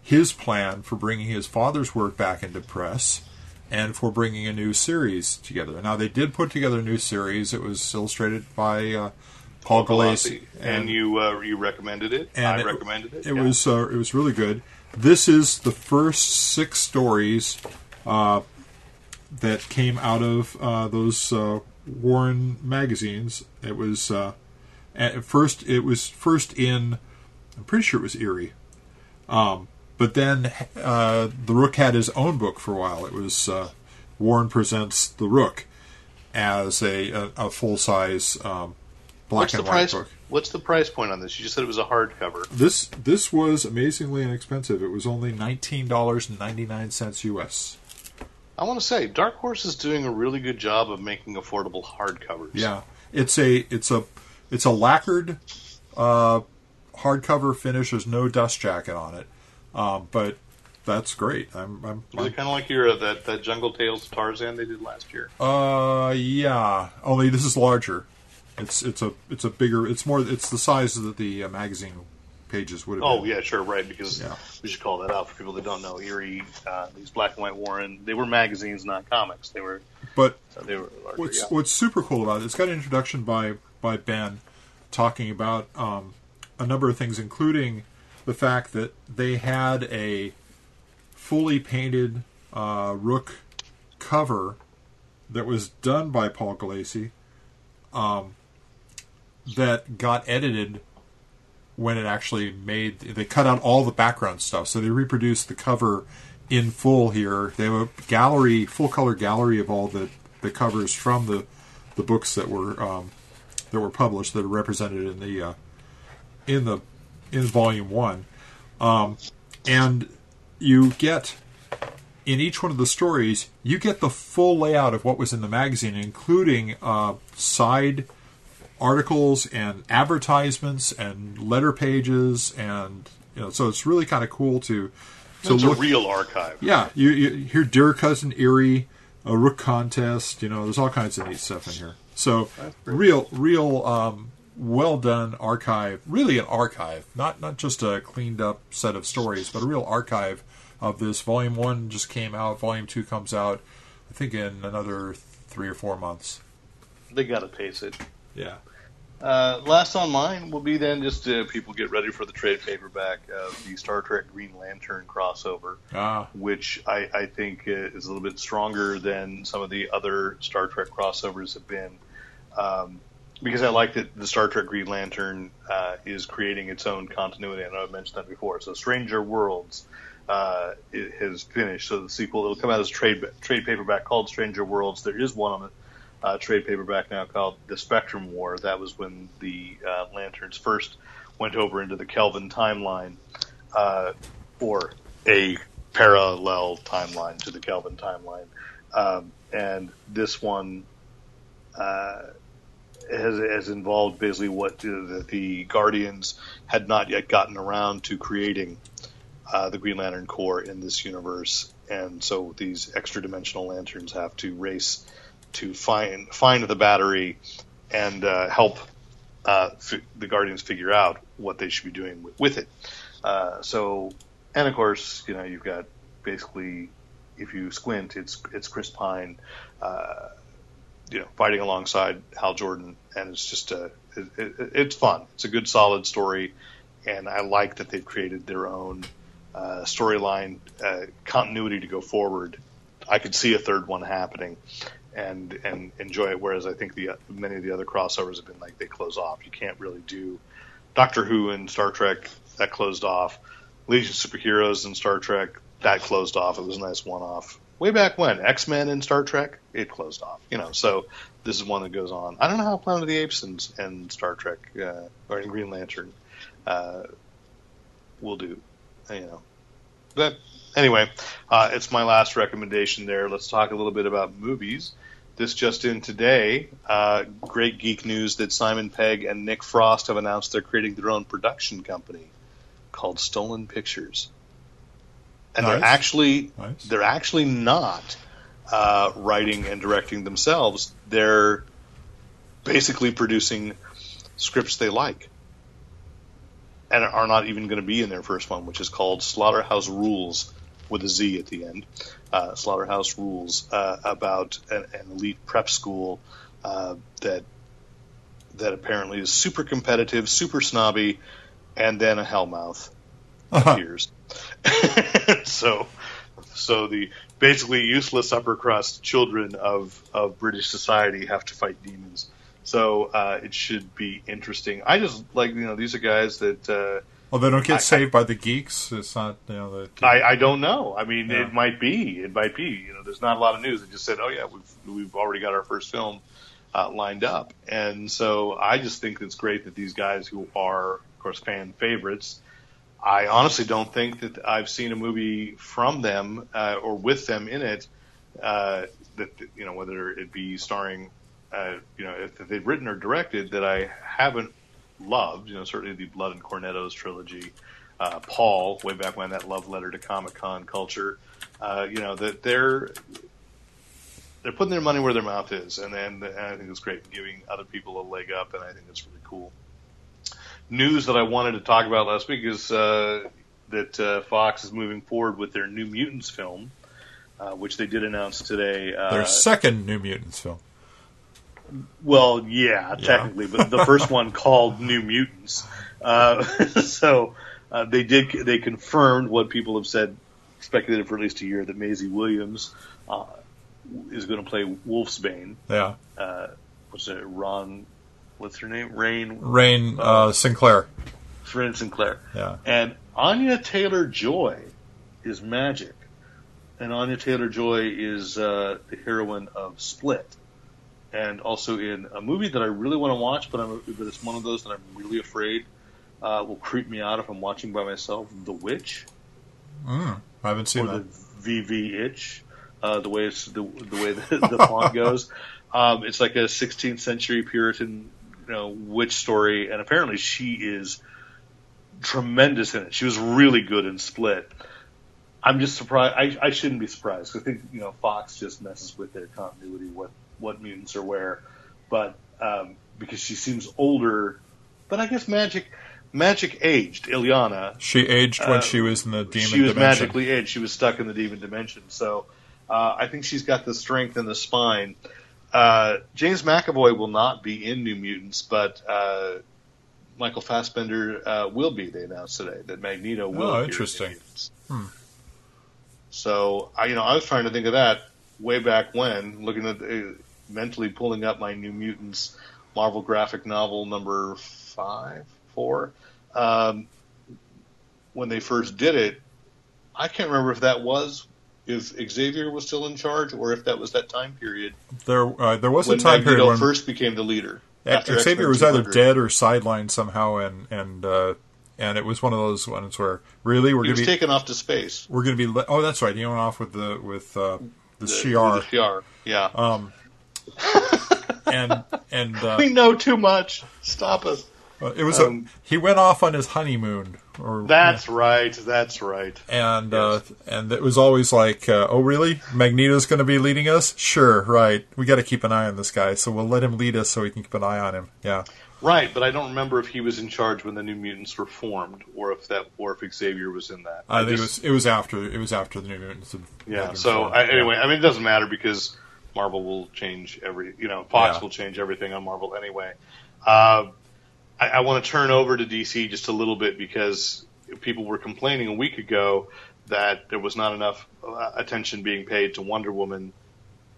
his plan for bringing his father's work back into press and for bringing a new series together. Now they did put together a new series. It was illustrated by uh, Paul Gulacy, and, you uh, you recommended it. and I it- recommended it. It yeah. was uh, it was really good. This is the first six stories uh, that came out of uh, those uh, Warren magazines. It was uh, at first it was first in I'm pretty sure it was Eerie, um, but then uh, the Rook had his own book for a while. It was uh, Warren presents the Rook as a a, a full size um, black What's the white price? book. What's the price point on this? You just said it was a hardcover. This this was amazingly inexpensive. It was only nineteen dollars and ninety nine cents US. I want to say Dark Horse is doing a really good job of making affordable hardcovers. Yeah, it's a it's a it's a lacquered uh, hardcover finish. There's no dust jacket on it, um, but that's great. I'm, I'm, Is it kind of like your uh, that that Jungle Tales Tarzan they did last year? uh yeah. Only this is larger. It's it's a it's a bigger. It's more. It's the size that the uh, magazine pages would have. Oh been. yeah, sure, right. Because Yeah. we should call that out for people that don't know. Eerie, uh, these black and white Warren, they were magazines, not comics. They were But they were larger. what's yeah. what's super cool about it? It's got an introduction by by Ben, talking about um, a number of things, including the fact that they had a fully painted uh, Rook cover that was done by Paul Gulacy, um, that got edited when it actually made. They cut out all the background stuff, so they reproduced the cover in full here. They have a gallery, full color gallery of all the, the covers from the the books that were um, that were published that are represented in the uh, in the in volume one, um, and you get in each one of the stories you get the full layout of what was in the magazine, including uh, side articles and advertisements and letter pages and you know so it's really kind of cool to to it's look a real archive. yeah, you, you hear Dear Cousin Eerie, a Rook contest. You know, there's all kinds of neat stuff in here. So real, real, um, well done archive. Really, an archive, not not just a cleaned up set of stories, but a real archive of this. Volume one just came out. Volume two comes out, I think, in another three or four months. They got to pace it. Yeah. Uh, last on mine will be then just uh, people get ready for the trade paperback of the Star Trek Green Lantern crossover, Ah, which I, I think uh, is a little bit stronger than some of the other Star Trek crossovers have been. Um, because I like that the Star Trek Green Lantern uh, is creating its own continuity. I know I've mentioned that before. So Stranger Worlds uh, it has finished. So the sequel it'll come out as trade trade paperback called Stranger Worlds. There is one on uh, trade paperback now called The Spectrum War. That was when the uh, Lanterns first went over into the Kelvin timeline, uh, or a parallel timeline to the Kelvin timeline. Um, and this one uh, has, has involved basically what the, the Guardians had not yet gotten around to creating uh, the Green Lantern Corps in this universe. And so these extra dimensional lanterns have to race to find find the battery and uh, help uh, fi- the Guardians figure out what they should be doing with, with it. Uh, so, and of course, you know, you've got basically, if you squint, it's it's Chris Pine, uh, you know, fighting alongside Hal Jordan, and it's just a it, it, it's fun. It's a good, solid story, and I like that they've created their own uh, storyline uh, continuity to go forward. I could see a third one happening, and and enjoy it. Whereas I think the many of the other crossovers have been like they close off. You can't really do Doctor Who and Star Trek that closed off. Legion Superheroes and Star Trek that closed off. It was a nice one off. Way back when X Men and Star Trek it closed off. You know, so this is one that goes on. I don't know how Planet of the Apes and, and Star Trek uh, or in Green Lantern uh, will do. You know, but anyway, uh, it's my last recommendation there. Let's talk a little bit about movies. This just in today, uh, great geek news that Simon Pegg and Nick Frost have announced they're creating their own production company called Stolen Pictures, and Nice. they're actually Nice. they're actually not uh, writing and directing themselves. They're basically producing scripts they like and are not even going to be in their first one, which is called Slaughterhouse Rulez with a Z at the end. Uh, Slaughterhouse Rulez uh, about an, an elite prep school uh, that that apparently is super competitive, super snobby, and then a hellmouth appears. so, so the basically useless upper crust children of of British society have to fight demons. So uh, it should be interesting. I just like you know these are guys that well, they don't get I- saved by the geeks. It's not you know the. I, I don't know. I mean, Yeah. it might be. It might be. You know, there's not a lot of news. It just said, oh yeah, we've we've already got our first film uh, lined up. And so I just think it's great that these guys who are, of course, fan favorites. I honestly don't think that I've seen a movie from them uh, or with them in it uh, that you know whether it be starring, uh, you know, if they've written or directed that I haven't loved. You know, certainly the Blood and Cornettos trilogy, uh, Paul, way back when that love letter to Comic Con culture. Uh, you know that they're they're putting their money where their mouth is, and then and I think it's great, giving other people a leg up, and I think it's really cool. News that I wanted to talk about last week is uh, that uh, Fox is moving forward with their New Mutants film, uh, which they did announce today. Uh, Their second New Mutants film. Well, yeah, technically, but the first one called New Mutants. Uh, so uh, they did they confirmed what people have said, speculated for at least a year that Maisie Williams uh, is going to play Wolfsbane. Yeah. Uh, what's it? Ron, what's her name? Rahne. Rahne uh, Sinclair. Fran Sinclair. Yeah. And Anya Taylor Joy is Magic, and Anya Taylor Joy is uh, the heroine of Split, and also in a movie that I really want to watch, but I'm but it's one of those that I'm really afraid uh, will creep me out if I'm watching by myself. The Witch Mm, I haven't seen or that. the VV Itch, uh, the way it's the, the way the, the font goes. Um, it's like a 16th century Puritan, you know, witch story, and apparently she is tremendous in it. She was really good in Split. I'm just surprised. I, I shouldn't be surprised 'cause I think you know Fox just messes with their continuity, what what mutants are where, but um, because she seems older, but I guess magic magic aged Illyana She aged when uh, she was in the demon she was dimension. magically aged. She was stuck in the demon dimension. So uh, I think she's got the strength and the spine. Uh, James McAvoy will not be in New Mutants, but uh, Michael Fassbender uh, will be. They announced today that Magneto will. Oh, in interesting. Hmm. So I, you know, I was trying to think of that way back when, looking at uh, mentally pulling up my New Mutants Marvel graphic novel number five, four. Um, when they first did it, I can't remember if that was if Xavier was still in charge or if that was that time period There, uh, there was a time Magneto period when first became the leader. After Xavier X-Men was either dead or sidelined somehow, and and uh, and it was one of those ones where really we're He gonna was be taken off to space. we're gonna be le- oh that's right he went off with the with uh, the, The, Shi'ar the Shi'ar. Yeah. um and and uh, we know too much. Stop us. it was um, a, he went off on his honeymoon or That's right. That's right. and uh, and it was always like, uh, "Oh, really? Magneto's going to be leading us? Sure, right. We got to keep an eye on this guy, so we'll let him lead us, so we can keep an eye on him." Yeah, Right, but I don't remember if he was in charge when the New Mutants were formed, or if that, or if Xavier was in that. I think just- it was it was after it was after the New Mutants. Yeah. So. I, anyway, I mean, it doesn't matter because Marvel will change every. You know, Fox Yeah. will change everything on Marvel anyway. Uh, I, I want to turn over to DC just a little bit because people were complaining a week ago that there was not enough uh, attention being paid to Wonder Woman.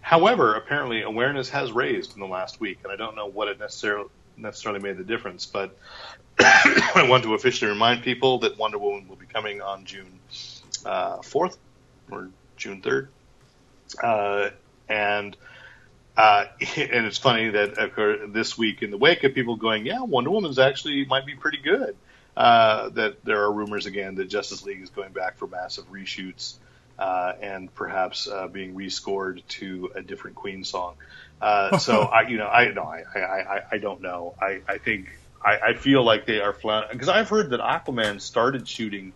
However, apparently awareness has raised in the last week, and I don't know what it necessarily necessarily made the difference, but I want to officially remind people that Wonder Woman will be coming on June uh, 4th or June 3rd. Uh, and uh, and it's funny that this week in the wake of people going, yeah, Wonder Woman's actually might be pretty good. Uh, that there are rumors again that Justice League is going back for massive reshoots uh, and perhaps uh, being rescored to a different Queen song. Uh, so I, you know, I no, I, I, I, don't know. I, I think I, I feel like they are flat because I've heard that Aquaman started shooting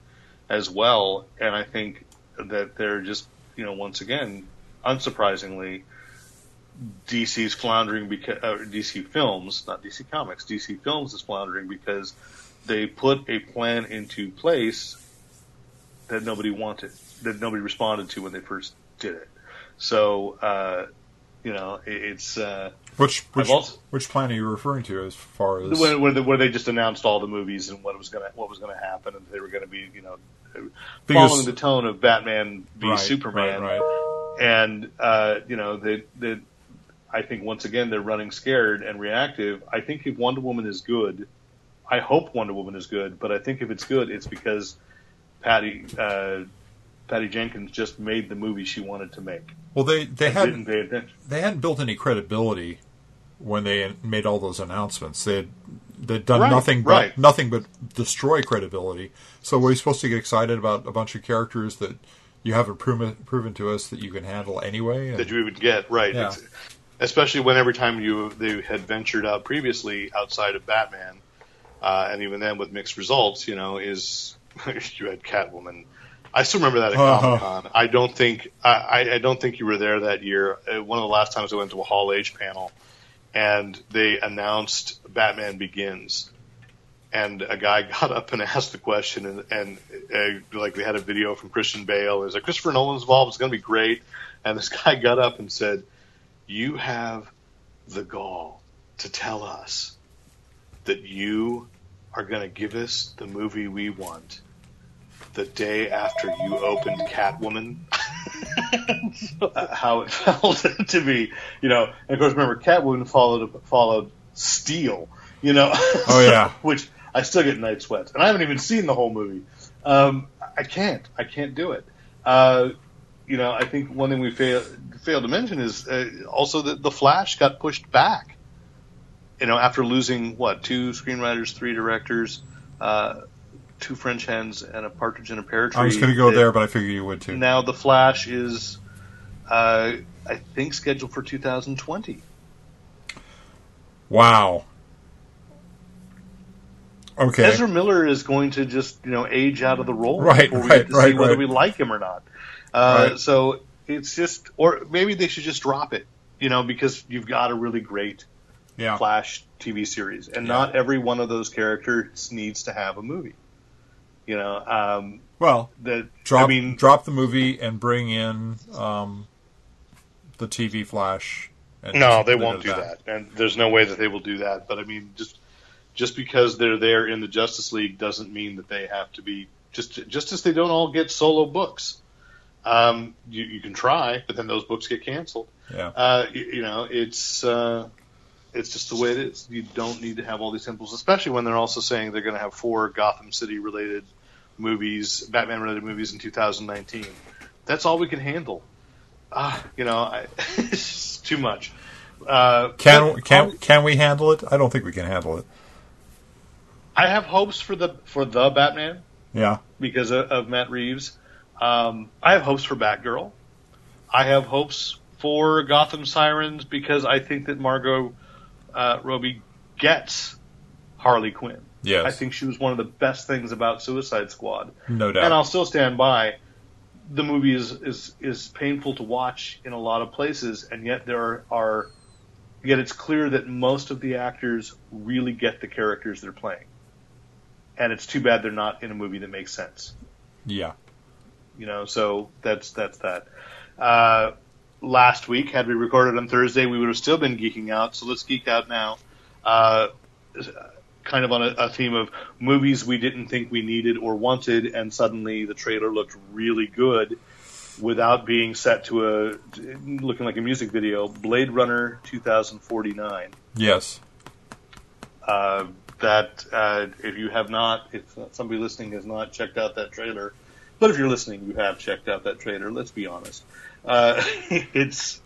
as well, and I think that they're just you know once again, unsurprisingly, DC's floundering because uh, DC Films, not DC Comics, DC Films is floundering because they put a plan into place that nobody wanted, that nobody responded to when they first did it. So, uh, you know, it, it's uh, which which also- which plan are you referring to as far as where, where, the, where they just announced all the movies and what was gonna what was gonna happen, and they were gonna be, you know, Because- following the tone of Batman v right, Superman, Right, right. and uh, you know that that I think once again they're running scared and reactive. I think if Wonder Woman is good, I hope Wonder Woman is good, but I think if it's good, it's because Patty uh, Patty Jenkins just made the movie she wanted to make. Well, they they had didn't they hadn't built any credibility when they made all those announcements. They had they'd done Right, nothing but right. nothing but destroy credibility. So were we supposed to get excited about a bunch of characters that you haven't proven proven to us that you can handle anyway? And- that you would get right. Yeah. Especially when every time you they had ventured out previously outside of Batman, uh, and even then with mixed results, you know, is you had Catwoman. I still remember that at Uh-huh. Comic Con. I don't think I, I- don't think you were there that year. Uh, One of the last times I went to a Hall H panel, and they announced Batman Begins, and a guy got up and asked the question, and, and uh, like they had a video from Christian Bale. It was like Christopher Nolan's involved. It's going to be great. And this guy got up and said, "You have the gall to tell us that you are going to give us the movie we want." The day after you opened Catwoman, uh, how it felt to me, you know. And of course, remember Catwoman followed followed Steel, you know. Oh, yeah. which I still get night sweats, and I haven't even seen the whole movie. Um, I can't, I can't do it. Uh, you know, I think one thing we fail, failed to mention is uh, also that the Flash got pushed back. You know, after losing what two screenwriters, three directors, uh, two French hens, and a partridge in a pear tree. I was going to go it- there, but I figured you would too. now the Flash is, uh, I think, scheduled for 2020. Wow. Okay. Ezra Miller is going to just you know age out of the role Right, before we right, get to right, see whether right. we like him or not. Uh. So it's just, or maybe they should just drop it, you know, because you've got a really great yeah. Flash TV series, and Yeah. not every one of those characters needs to have a movie. You know, um, Well, that drop I mean, drop the movie and bring in um, the TV Flash. And No, they won't at do that. and there's no way that they will do that. But I mean, just just because they're there in the Justice League doesn't mean that they have to be just just as they don't all get solo books. Um, you, you can try, but then those books get canceled. Yeah. Uh, you, you know, it's uh, it's just the way it is. You don't need to have all these symbols, especially when they're also saying they're going to have four Gotham City related movies, Batman related movies in 2019. That's all we can handle. Ah, you know, I, it's too much. Uh, Can can can we handle it? I don't think we can handle it. I have hopes for the for the Batman Yeah. because of, of Matt Reeves. Um, I have hopes for Batgirl. I have hopes for Gotham Sirens because I think that Margot uh, Robbie gets Harley Quinn. Yes. I think she was one of the best things about Suicide Squad. No doubt. And I'll still stand by. The movie is, is is painful to watch in a lot of places, and yet there are, are yet it's clear that most of the actors really get the characters they're playing. And it's too bad they're not in a movie that makes sense. yeah. You know, so that's that's that. Uh, last week, had we recorded on Thursday, we would have still been geeking out. So let's geek out now. Uh, kind of on a, a theme of movies we didn't think we needed or wanted, and suddenly the trailer looked really good without being set to a looking like a music video. Blade Runner 2049. Yes. Uh, that uh, if you have not, if somebody listening has not checked out that trailer, but if you're listening, you have checked out that trailer. Let's be honest. Uh, it's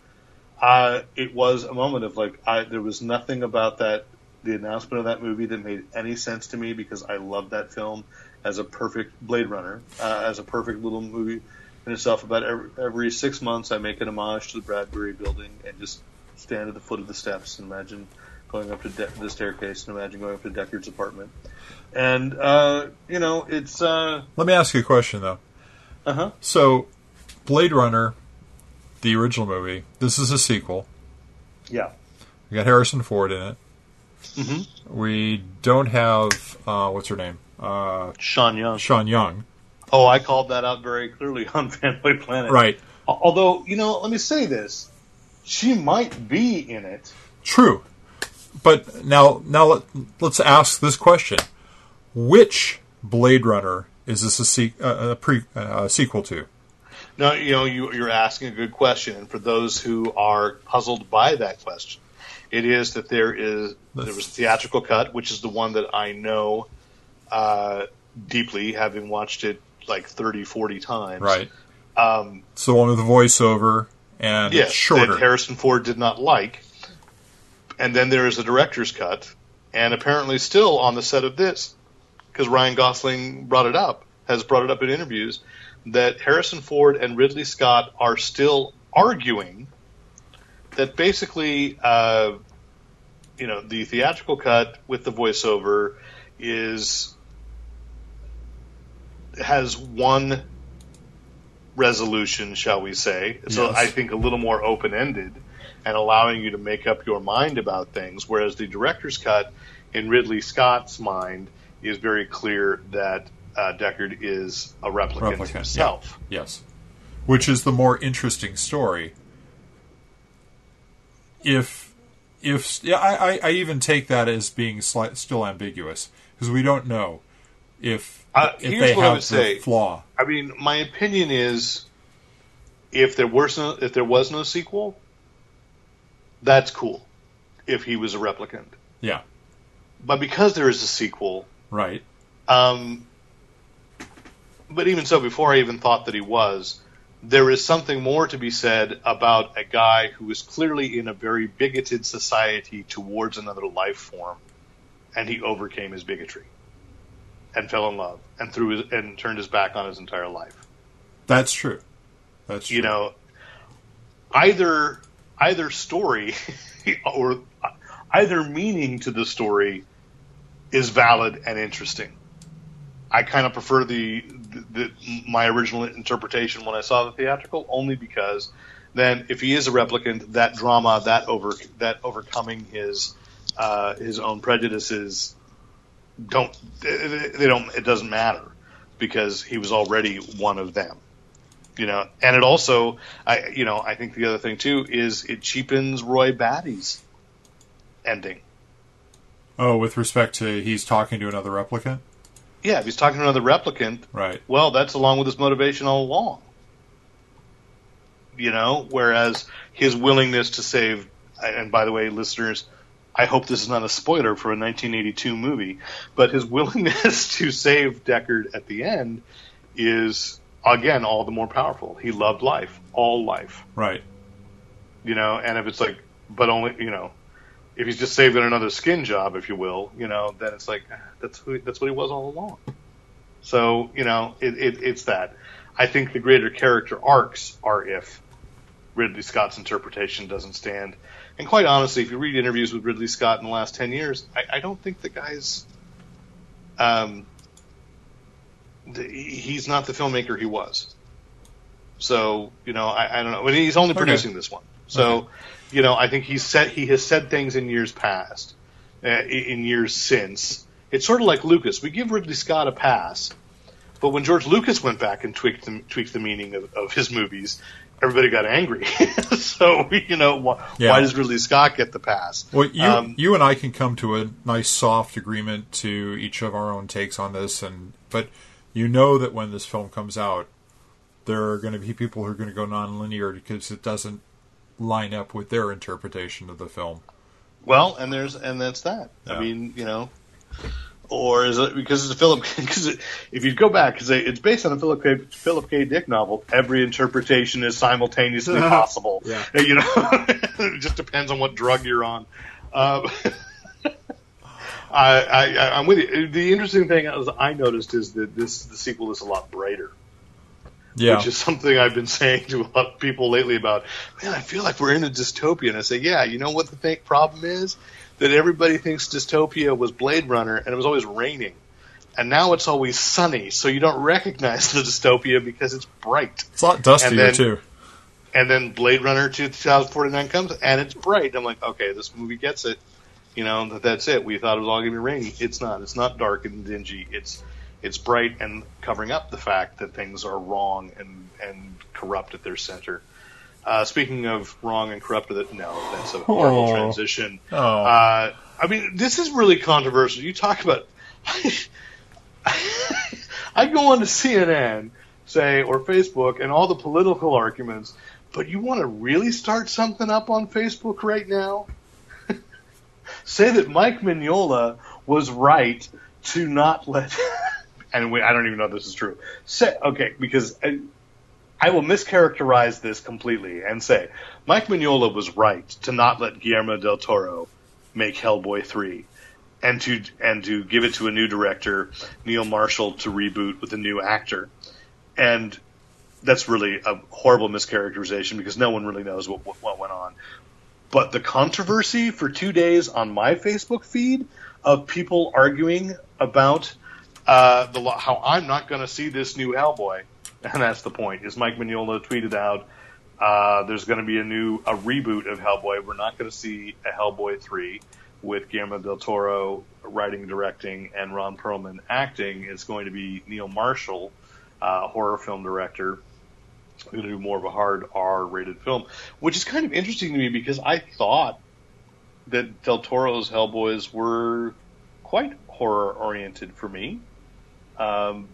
uh, it was a moment of like I, there was nothing about that the announcement of that movie that made any sense to me because I love that film as a perfect Blade Runner uh, as a perfect little movie in itself. About every, every six months, I make an homage to the Bradbury Building and just stand at the foot of the steps and imagine going up to De- the staircase and imagine going up to Deckard's apartment. And uh, you know, it's uh Let me ask you a question though. Uh huh. So, Blade Runner, the original movie. This is a sequel. Yeah. We got Harrison Ford in it. Mhm. We don't have uh, what's her name, uh, Sean Young. Sean Young. Oh, I called that out very clearly on Fanboy Planet. Right. Although, you know, let me say this: she might be in it. True. But now, now let, let's ask this question: Which Blade Runner is this a, se- uh, a pre uh, sequel to? No, you know, you, you're asking a good question, and for those who are puzzled by that question, it is that there is there was a theatrical cut, which is the one that I know uh, deeply, having watched it like 30, 40 times. Right. Um, It's the one with the voiceover and yes, shorter. that Harrison Ford did not like, And then there is a director's cut, and apparently still on the set of this, because Ryan Gosling brought it up, has brought it up in interviews, that Harrison Ford and Ridley Scott are still arguing that basically, uh, you know, the theatrical cut with the voiceover is has one resolution, shall we say? So Yes. I think a little more open ended and allowing you to make up your mind about things. Whereas the director's cut, in Ridley Scott's mind, is very clear that uh, Deckard is a replicant, Replicant, himself. Yes. Which is the more interesting story. If, if yeah, I, I, I even take that as being slight, still ambiguous because we don't know if Uh, if they have the say. flaw. I mean, my opinion is, if there was no, if there was no sequel, that's cool. If he was a replicant, Yeah. but because there is a sequel, Right. um, but even so, before I even thought that he was, there is something more to be said about a guy who is clearly in a very bigoted society towards another life form, and he overcame his bigotry and fell in love and threw his, and turned his back on his entire life. That's true. That's true. you know either either story or either meaning to the story is valid and interesting i kind of prefer the, the, the my original interpretation when i saw the theatrical only because then if he is a replicant that drama that over that overcoming his uh, his own prejudices don't they don't it doesn't matter because he was already one of them you know, and it also, I, you know, I think the other thing too is it cheapens Roy Batty's ending. oh, with respect to he's talking to another replicant. Yeah, if he's talking to another replicant, Right. well, that's along with his motivation all along. You know, whereas his willingness to save, and by the way, listeners, I hope this is not a spoiler for a 1982 movie, but his willingness to save Deckard at the end is, again, all the more powerful. He loved life, all life. Right. you know, and if it's like, but only, you know, if he's just saving another skin job, if you will, you know, then it's like that's who, that's what he was all along. So you know, it, it, it's that. I think the greater character arcs are if Ridley Scott's interpretation doesn't stand. And quite honestly, if you read interviews with Ridley Scott in the last ten years, I, I don't think the guy's, um, the, he's not the filmmaker he was. So you know, I, I don't know. But he's only Okay. producing this one. So you know, I think he's said he has said things in years past, uh, in years since. It's sort of like Lucas. We give Ridley Scott a pass, but when George Lucas went back and tweaked the, tweaked the meaning of, of his movies, everybody got angry. so you know, why, Yeah. why does Ridley Scott get the pass? Well, you Um, you and I can come to a nice soft agreement to each of our own takes on this, and but you know that when this film comes out, there are going to be people who are going to go non-linear because it doesn't line up with their interpretation of the film. Well, and there's and that's that. Yeah. I mean, you know, or is it because it's a Philip? Because it, if you go back, because it's based on a Philip K. Philip K. Dick novel, every interpretation is simultaneously possible. Yeah. you know, it just depends on what drug you're on. Uh, I, I, I'm with you. The interesting thing is I noticed is that this the sequel is a lot brighter Yeah, which is something I've been saying to a lot of people lately about, man, I feel like we're in a dystopia. And I say, yeah, you know what the th- problem is? That everybody thinks dystopia was Blade Runner and it was always raining. And now it's always sunny, so you don't recognize the dystopia because it's bright. it's a lot dustier then- too. And then Blade Runner 2049 comes and it's bright. I'm like, okay, this movie gets it. You know, that that's it. We thought it was all going to be rainy. It's not. It's not dark and dingy. It's it's bright and covering up the fact that things are wrong and and corrupt at their center. Uh, speaking of wrong and corrupt, at it, no, that's a horrible Oh. transition. Oh. Uh, I mean, this is really controversial. You talk about. I go on to CNN, say, or Facebook, and all the political arguments, but you want to really start something up on Facebook right now? say that Mike Mignola was right to not let. And we, I don't even know if this is true. Say okay because I, I will mischaracterize this completely and say Mike Mignola was right to not let Guillermo del Toro make Hellboy three, and to and to give it to a new director, Neil Marshall, to reboot with a new actor, and that's really a horrible mischaracterization because no one really knows what what, what went on. But the controversy for two days on my Facebook feed of people arguing about uh, the how I'm not going to see this new Hellboy, and that's the point. Is Mike Mignola tweeted out, uh, "There's going to be a new a reboot of Hellboy. We're not going to see a Hellboy three with Guillermo del Toro writing, directing, and Ron Perlman acting. It's going to be Neil Marshall, uh, horror film director." Going to do more of a hard R-rated film, which is kind of interesting to me because I thought that Del Toro's Hellboys were quite horror oriented for me. Um,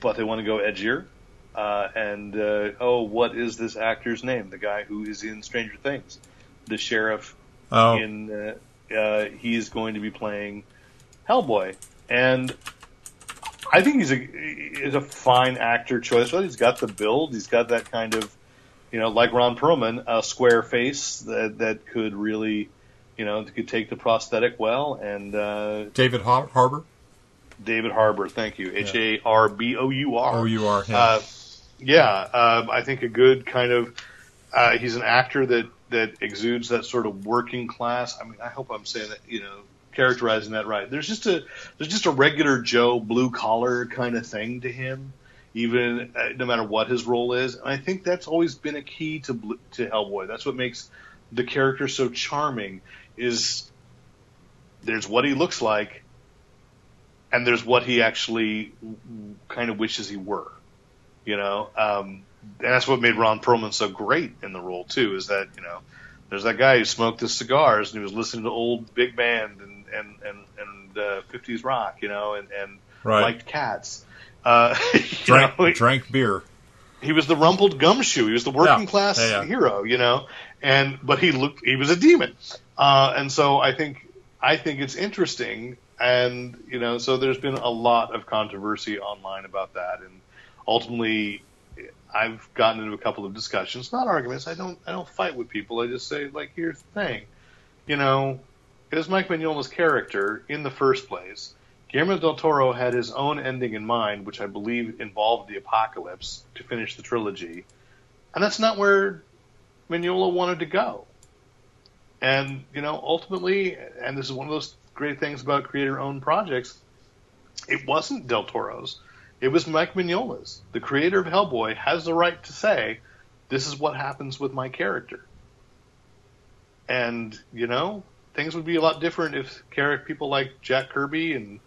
but they want to go edgier. Uh, and uh, oh, what is this actor's name? The guy who is in Stranger Things, the sheriff. Oh. In uh, uh, he is going to be playing Hellboy, and I think he's a is a fine actor choice. Well, he's got the build. He's got that kind of, you know, like Ron Perlman, a square face that that could really, you know, could take the prosthetic well. And uh, David Har- Harbor. David Harbour, thank you. H A R B O U R. O U R. Yeah. Uh, yeah, um, I think a good kind of. Uh, he's an actor that that exudes that sort of working class. I mean, I hope I'm saying that you know characterizing that right. There's just a there's just a regular Joe blue collar kind of thing to him, even uh, no matter what his role is. And I think that's always been a key to to Hellboy. That's what makes the character so charming. Is there's what he looks like, and there's what he actually kind of wishes he were. You know, um, and that's what made Ron Perlman so great in the role too. Is that you know, there's that guy who smoked his cigars and he was listening to old big band and and and, and uh, 50s rock, you know, and and Right. liked cats. Uh, drank, know, he- drank beer. he was the rumpled gumshoe. He was the working Yeah. class Yeah, yeah. hero, you know. And but he looked he was a demon. Uh, and so I think I think it's interesting and you know, so there's been a lot of controversy online about that and ultimately I've gotten into a couple of discussions, not arguments. I don't I don't fight with people. I just say like here's the thing. You know, was Mike Mignola's character in the first place. Guillermo del Toro had his own ending in mind, which I believe involved the apocalypse to finish the trilogy, and that's not where Mignola wanted to go. And you know, ultimately, and this is one of those great things about creator-owned projects, it wasn't Del Toro's. It was Mike Mignola's. The creator of Hellboy has the right to say, "This is what happens with my character." And you know, things would be a lot different if people like Jack Kirby and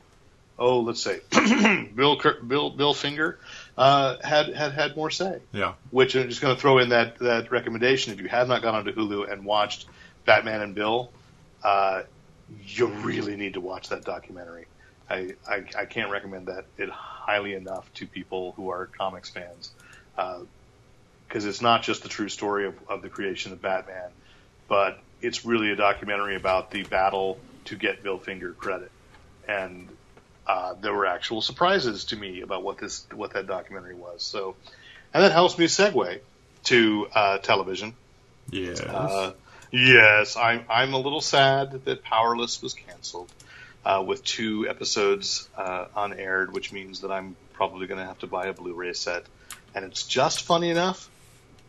oh, let's say Bill Bill Bill Finger uh, had had had more say. Yeah. Which I'm just going to throw in that that recommendation. If you have not gone onto Hulu and watched Batman and Bill, uh, you really need to watch that documentary. I, I, I can't recommend that it highly enough to people who are comics fans because it's not just the true story of, of the creation of Batman, but it's really a documentary about the battle to get Bill Finger credit. And uh, there were actual surprises to me about what this what that documentary was. So, and that helps me segue to uh, television. Yes. Yes, I'm I'm a little sad that Powerless was canceled uh, with two episodes uh, unaired, which means that I'm probably going to have to buy a Blu-ray set. And it's just funny enough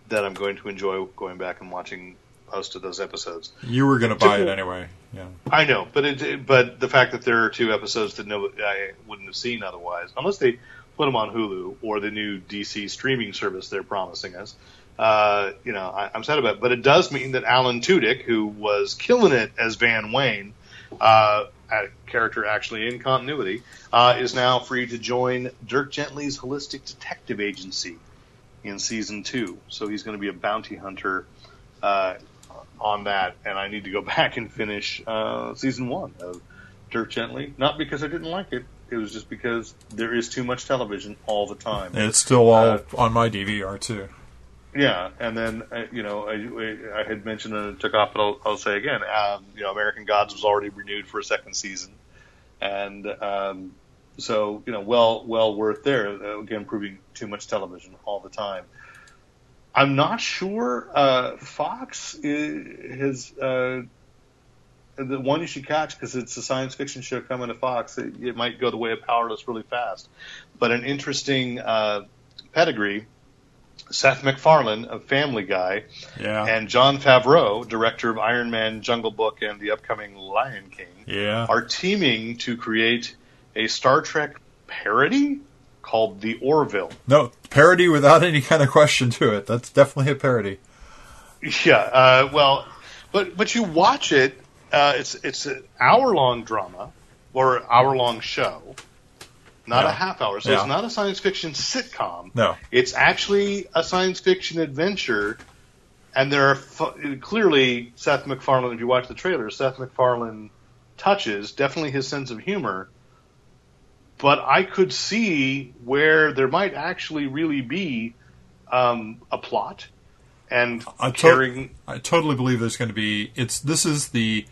that I'm going to enjoy going back and watching most of those episodes. you were going to buy it anyway. Yeah. I know, but it, but the fact that there are two episodes that no, I wouldn't have seen otherwise, unless they put them on Hulu or the new DC streaming service they're promising us. Uh, you know, I, I'm sad about it, but it does mean that Alan Tudyk, who was killing it as Van Wayne, uh, a character actually in continuity, uh, is now free to join Dirk Gently's Holistic Detective Agency in season two. So he's going to be a bounty hunter uh, on that, and I need to go back and finish uh, season one of Dirk Gently. Not because I didn't like it; it was just because there is too much television all the time. And it's still all on my DVR too. Yeah, and then uh, you know I, I had mentioned and it took off, but I'll, I'll say again, um, you know, American Gods was already renewed for a second season, and um, so you know, well, well worth there. Uh, again, proving too much television all the time. I'm not sure uh, Fox i has uh, the one you should catch because it's a science fiction show coming to Fox. It, it, might go the way of Powerless really fast, but an interesting uh, pedigree. Seth MacFarlane of Family Guy, Yeah. and Jon Favreau, director of Iron Man, Jungle Book, and the upcoming Lion King, yeah. are teaming to create a Star Trek parody called The Orville. no parody without any kind of question to it. That's definitely a parody. Yeah, uh, well, but but you watch it. Uh, it's it's an hour long drama or hour long show, not Yeah. a half hour. So Yeah. it's not a science fiction sitcom. No. it's actually a science fiction adventure. And there are fu- clearly Seth MacFarlane. If you watch the trailer, Seth MacFarlane touches definitely his sense of humor. But I could see where there might actually really be um, a plot and I to- carrying I totally believe there's going to be. It's this is the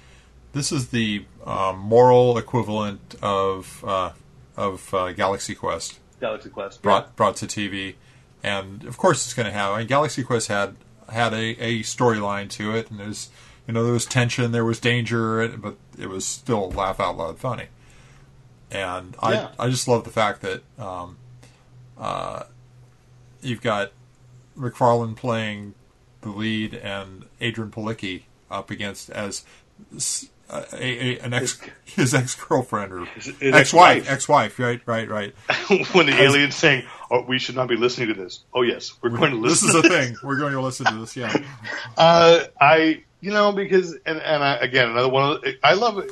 this is the um, moral equivalent of uh, of uh, Galaxy Quest Galaxy Quest. brought brought to TV, and of course it's going to have. I mean, Galaxy Quest had had a, a storyline to it, and there's you know there was tension, there was danger, but it was still laugh out loud funny. And I Yeah. I just love the fact that um, uh, you've got MacFarlane playing the lead and Adrianne Palicki up against as a, a, an ex his ex girlfriend or his ex wife ex-wife. ex wife right right right when the alien's saying, "Oh, we should not be listening to this." Oh, yes, we're going to listen. this is a thing we're going to listen to this yeah Uh, I, you know, because and and I, again, another one. Of the, I love.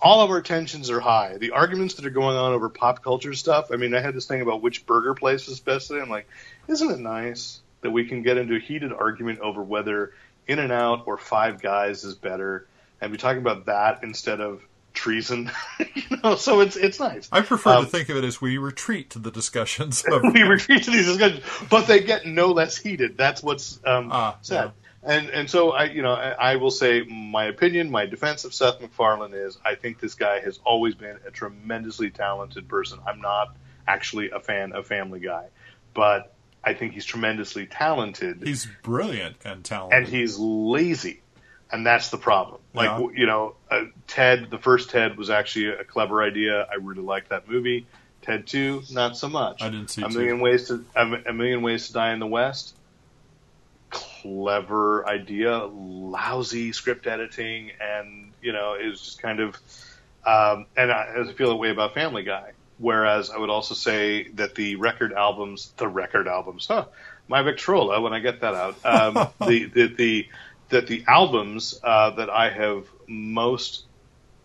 All of our tensions are high. The arguments that are going on over pop culture stuff. I mean, I had this thing about which burger place is best. today. I'm like, isn't it nice that we can get into a heated argument over whether In and Out or Five Guys is better, and be talking about that instead of treason? you know, so it's it's nice. I prefer Um, to think of it as we retreat to the discussions of we retreat to these discussions, but they get no less heated. That's what's um, Ah, said. yeah. And and so I you know I, I will say my opinion, my defense of Seth MacFarlane is I think this guy has always been a tremendously talented person. I'm not actually a fan of Family Guy, but I think he's tremendously talented he's brilliant and talented and he's lazy, and that's the problem. Like Yeah. you know, uh, Ted, the first Ted was actually a clever idea. I really liked that movie. Ted two, not so much. I didn't see a two. million ways to a, a million ways to die in the West. Clever idea, lousy script editing, and you know, it was just kind of. Um, and I, I feel that way about Family Guy. Whereas I would also say that the record albums, the record albums, huh? My Victrola, when I get that out, um, the, the the that the albums uh, that I have most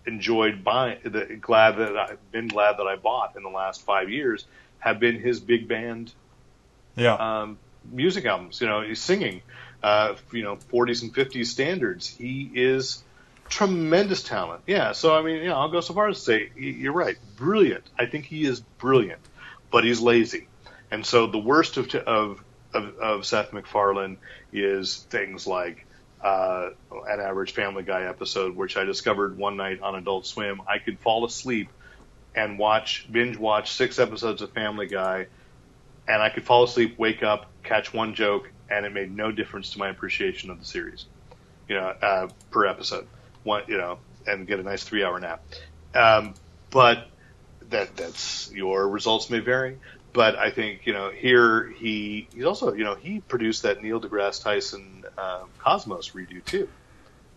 enjoyed buying, the, glad that I've been glad that I bought in the last five years, have been his big band yeah um, music albums. You know, he's singing, uh, you know, 40s and 50s standards. He is tremendous talent. Yeah. So I mean, you know, I'll go so far as to say you're right, brilliant. I think he is brilliant, but he's lazy. And so the worst of of of, of Seth MacFarlane is things like. Uh, an average Family Guy episode, which I discovered one night on Adult Swim. I could fall asleep and watch binge watch six episodes of Family Guy and I could fall asleep, wake up, catch one joke, and it made no difference to my appreciation of the series. You know, uh, per episode, one, you know, and get a nice three-hour nap. Um, but that that's your results may vary. But I think you know here he he's also you know he produced that Neil deGrasse Tyson uh, Cosmos redo too.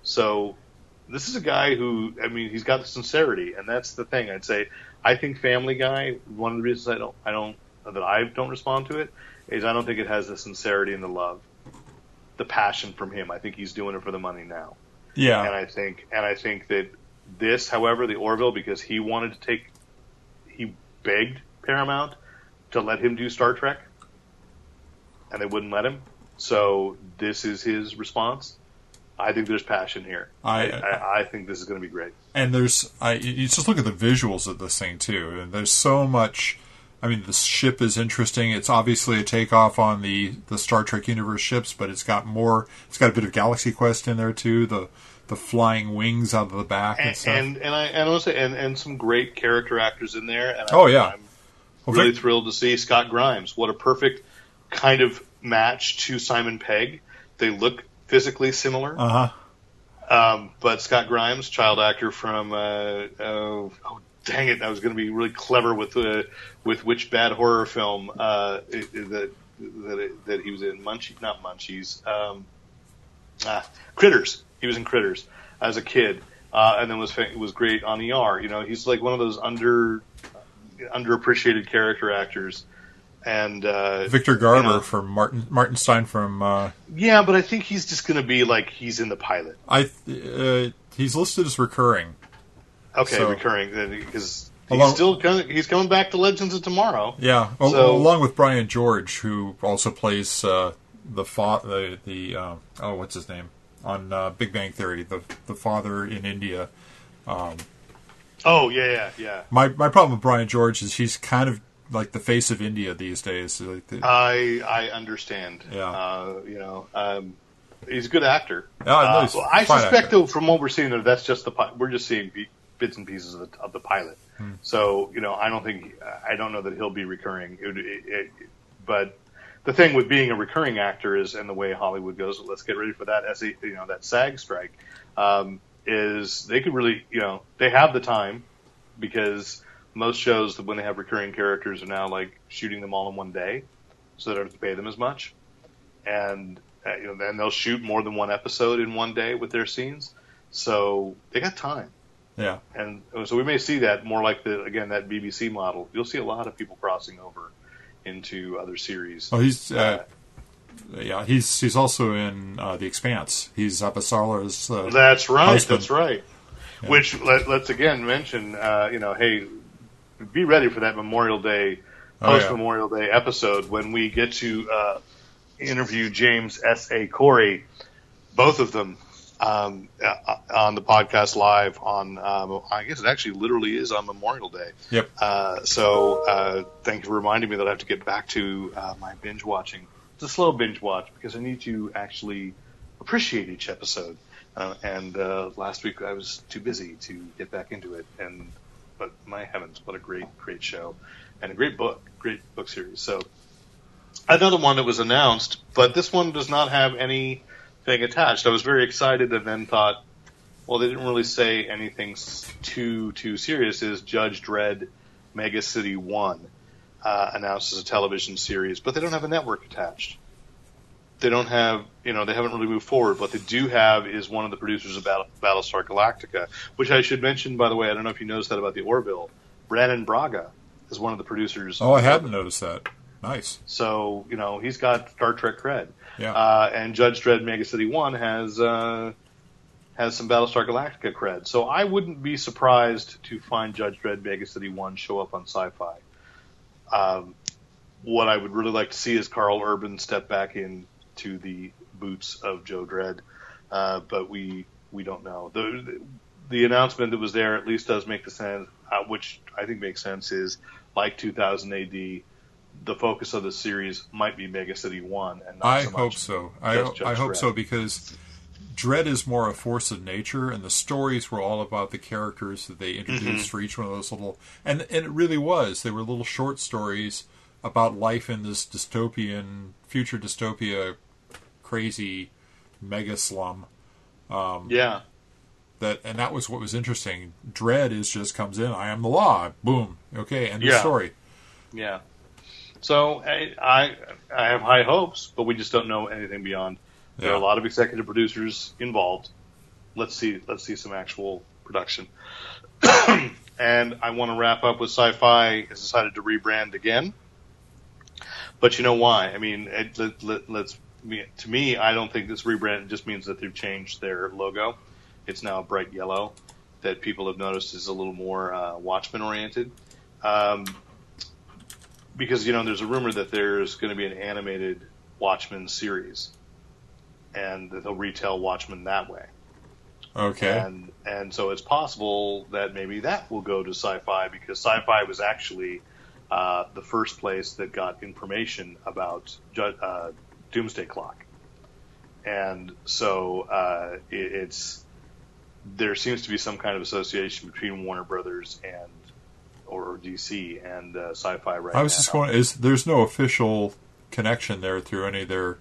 So this is a guy who I mean he's got the sincerity, and that's the thing I'd say. I think Family Guy. One of the reasons I don't I don't that I don't respond to it is I don't think it has the sincerity and the love, the passion from him. I think he's doing it for the money now, Yeah, and I think and I think that this, however, the Orville because he wanted to take, he begged Paramount to let him do Star Trek, and they wouldn't let him. So this is his response. I think there's passion here. I- I, I think this is going to be great. and there's I you just look at the visuals of this thing too and there's so much I mean the ship is interesting it's obviously a takeoff on the the Star Trek universe ships but it's got more it's got a bit of Galaxy Quest in there too the the flying wings out of the back and, and stuff and, and I and also and, and some great character actors in there. And Oh, yeah. I'm really thrilled to see Scott Grimes. What a perfect kind of match to Simon Pegg. They look physically similar. uh-huh Um, but Scott Grimes, child actor from uh, oh, oh dang it, I was going to be really clever with uh, with which bad horror film uh, that that, that he was in Munchie, not Munchies, um, ah, Critters. He was in Critters as a kid, uh, and then was was great on ER. You know, he's like one of those under underappreciated character actors. And uh, Victor Garber you know, from Martin Martin Stein from uh, yeah, but I think he's just going to be like he's in the pilot. I uh, he's listed as recurring. Okay, So- recurring because he's Along- still coming, he's coming back to Legends of Tomorrow. Yeah, So- along with Brian George, who also plays uh, the fa- the the uh, oh what's his name on uh, Big Bang Theory, the the father in India. Oh yeah, yeah, yeah. My my problem with Brian George is he's kind of like the face of India these days. Like the- I I understand. Yeah. Uh, you know, um, he's a good actor. Know Uh, well, I suspect actor. though, from what we're seeing there, that's just the we're just seeing bits and pieces of the, of the pilot. Hmm. So you know, I don't think I don't know that he'll be recurring. It, it, it, but the thing with being a recurring actor is, and the way Hollywood goes, let's get ready for that. As you know, that SAG strike um, is they could really, you know, they have the time because most shows that when they have recurring characters are now like shooting them all in one day, so they don't have to pay them as much, and uh, you know then they'll shoot more than one episode in one day with their scenes, so they got time, yeah, and uh, so we may see that more like the again that BBC model. You'll see a lot of people crossing over into other series. oh he's uh, yeah he's he's also in uh, the Expanse. He's Avasarala's. Uh, That's right. husband. That's right. Which let, let's again mention, uh, you know, hey, be ready for that Memorial Day, Oh, yeah. post Memorial Day episode when we get to uh, interview James S. A. Corey, both of them, um, uh, on the podcast live on. Um, I guess it actually literally is on Memorial Day. Yep. Uh, so uh, thank you for reminding me that I have to get back to uh, my binge watching. It's a slow binge watch because I need to actually appreciate each episode. Uh, and uh, last week I was too busy to get back into it. And but my heavens, what a great, great show and a great book, great book series. So another one that was announced, but this one does not have anything attached. I was very excited and then thought, well, they didn't really say anything too too serious. Is Judge Dredd Mega City One uh, announced as a television series, but they don't have a network attached. They don't have, you know, they haven't really moved forward. What they do have is one of the producers of Battle, Battlestar Galactica, which I should mention, by the way. I don't know if you noticed that about the Orville. Brannon Braga is one of the producers. oh, I hadn't noticed that. Nice. so you know he's got Star Trek cred. Yeah. Uh, and Judge Dredd Mega City One has uh, has some Battlestar Galactica cred. So I wouldn't be surprised to find Judge Dredd Mega City One show up on Sci-Fi. Um, what I would really like to see is Karl Urban step back in to the boots of Joe Dredd, uh, but we we don't know. The the announcement that was there at least does make the sense, uh, which I think makes sense. Is like 2000 AD, the focus of the series might be Mega City One, and not I so much hope so. I, just I hope Dredd. so because Dredd is more a force of nature, and the stories were all about the characters that they introduced Mm-hmm. for each one of those little. And and it really was. They were little short stories about life in this dystopian, future dystopia, crazy mega slum. Yeah, That and that was what was interesting. Dredd is just comes in. I am the law. Boom. Okay. End of story. yeah. So I, I I have high hopes, but we just don't know anything beyond. There are a lot of executive producers involved. Let's see let's see some actual production. and I want to wrap up with Sci-Fi has decided to rebrand again. But you know why? I mean, it, let, let, let's to me, I don't think this rebrand just means that they've changed their logo. It's now bright yellow that people have noticed is a little more uh, Watchmen oriented. Um, because you know, there's a rumor that there's going to be an animated Watchmen series, and they'll retell Watchmen that way. Okay. And and so it's possible that maybe that will go to sci-fi because sci-fi was actually uh, the first place that got information about uh, Doomsday Clock, and so uh, it, it's there seems to be some kind of association between Warner Brothers and or DC and uh, sci-fi right I was now. just going. Is there's no official connection there through any of their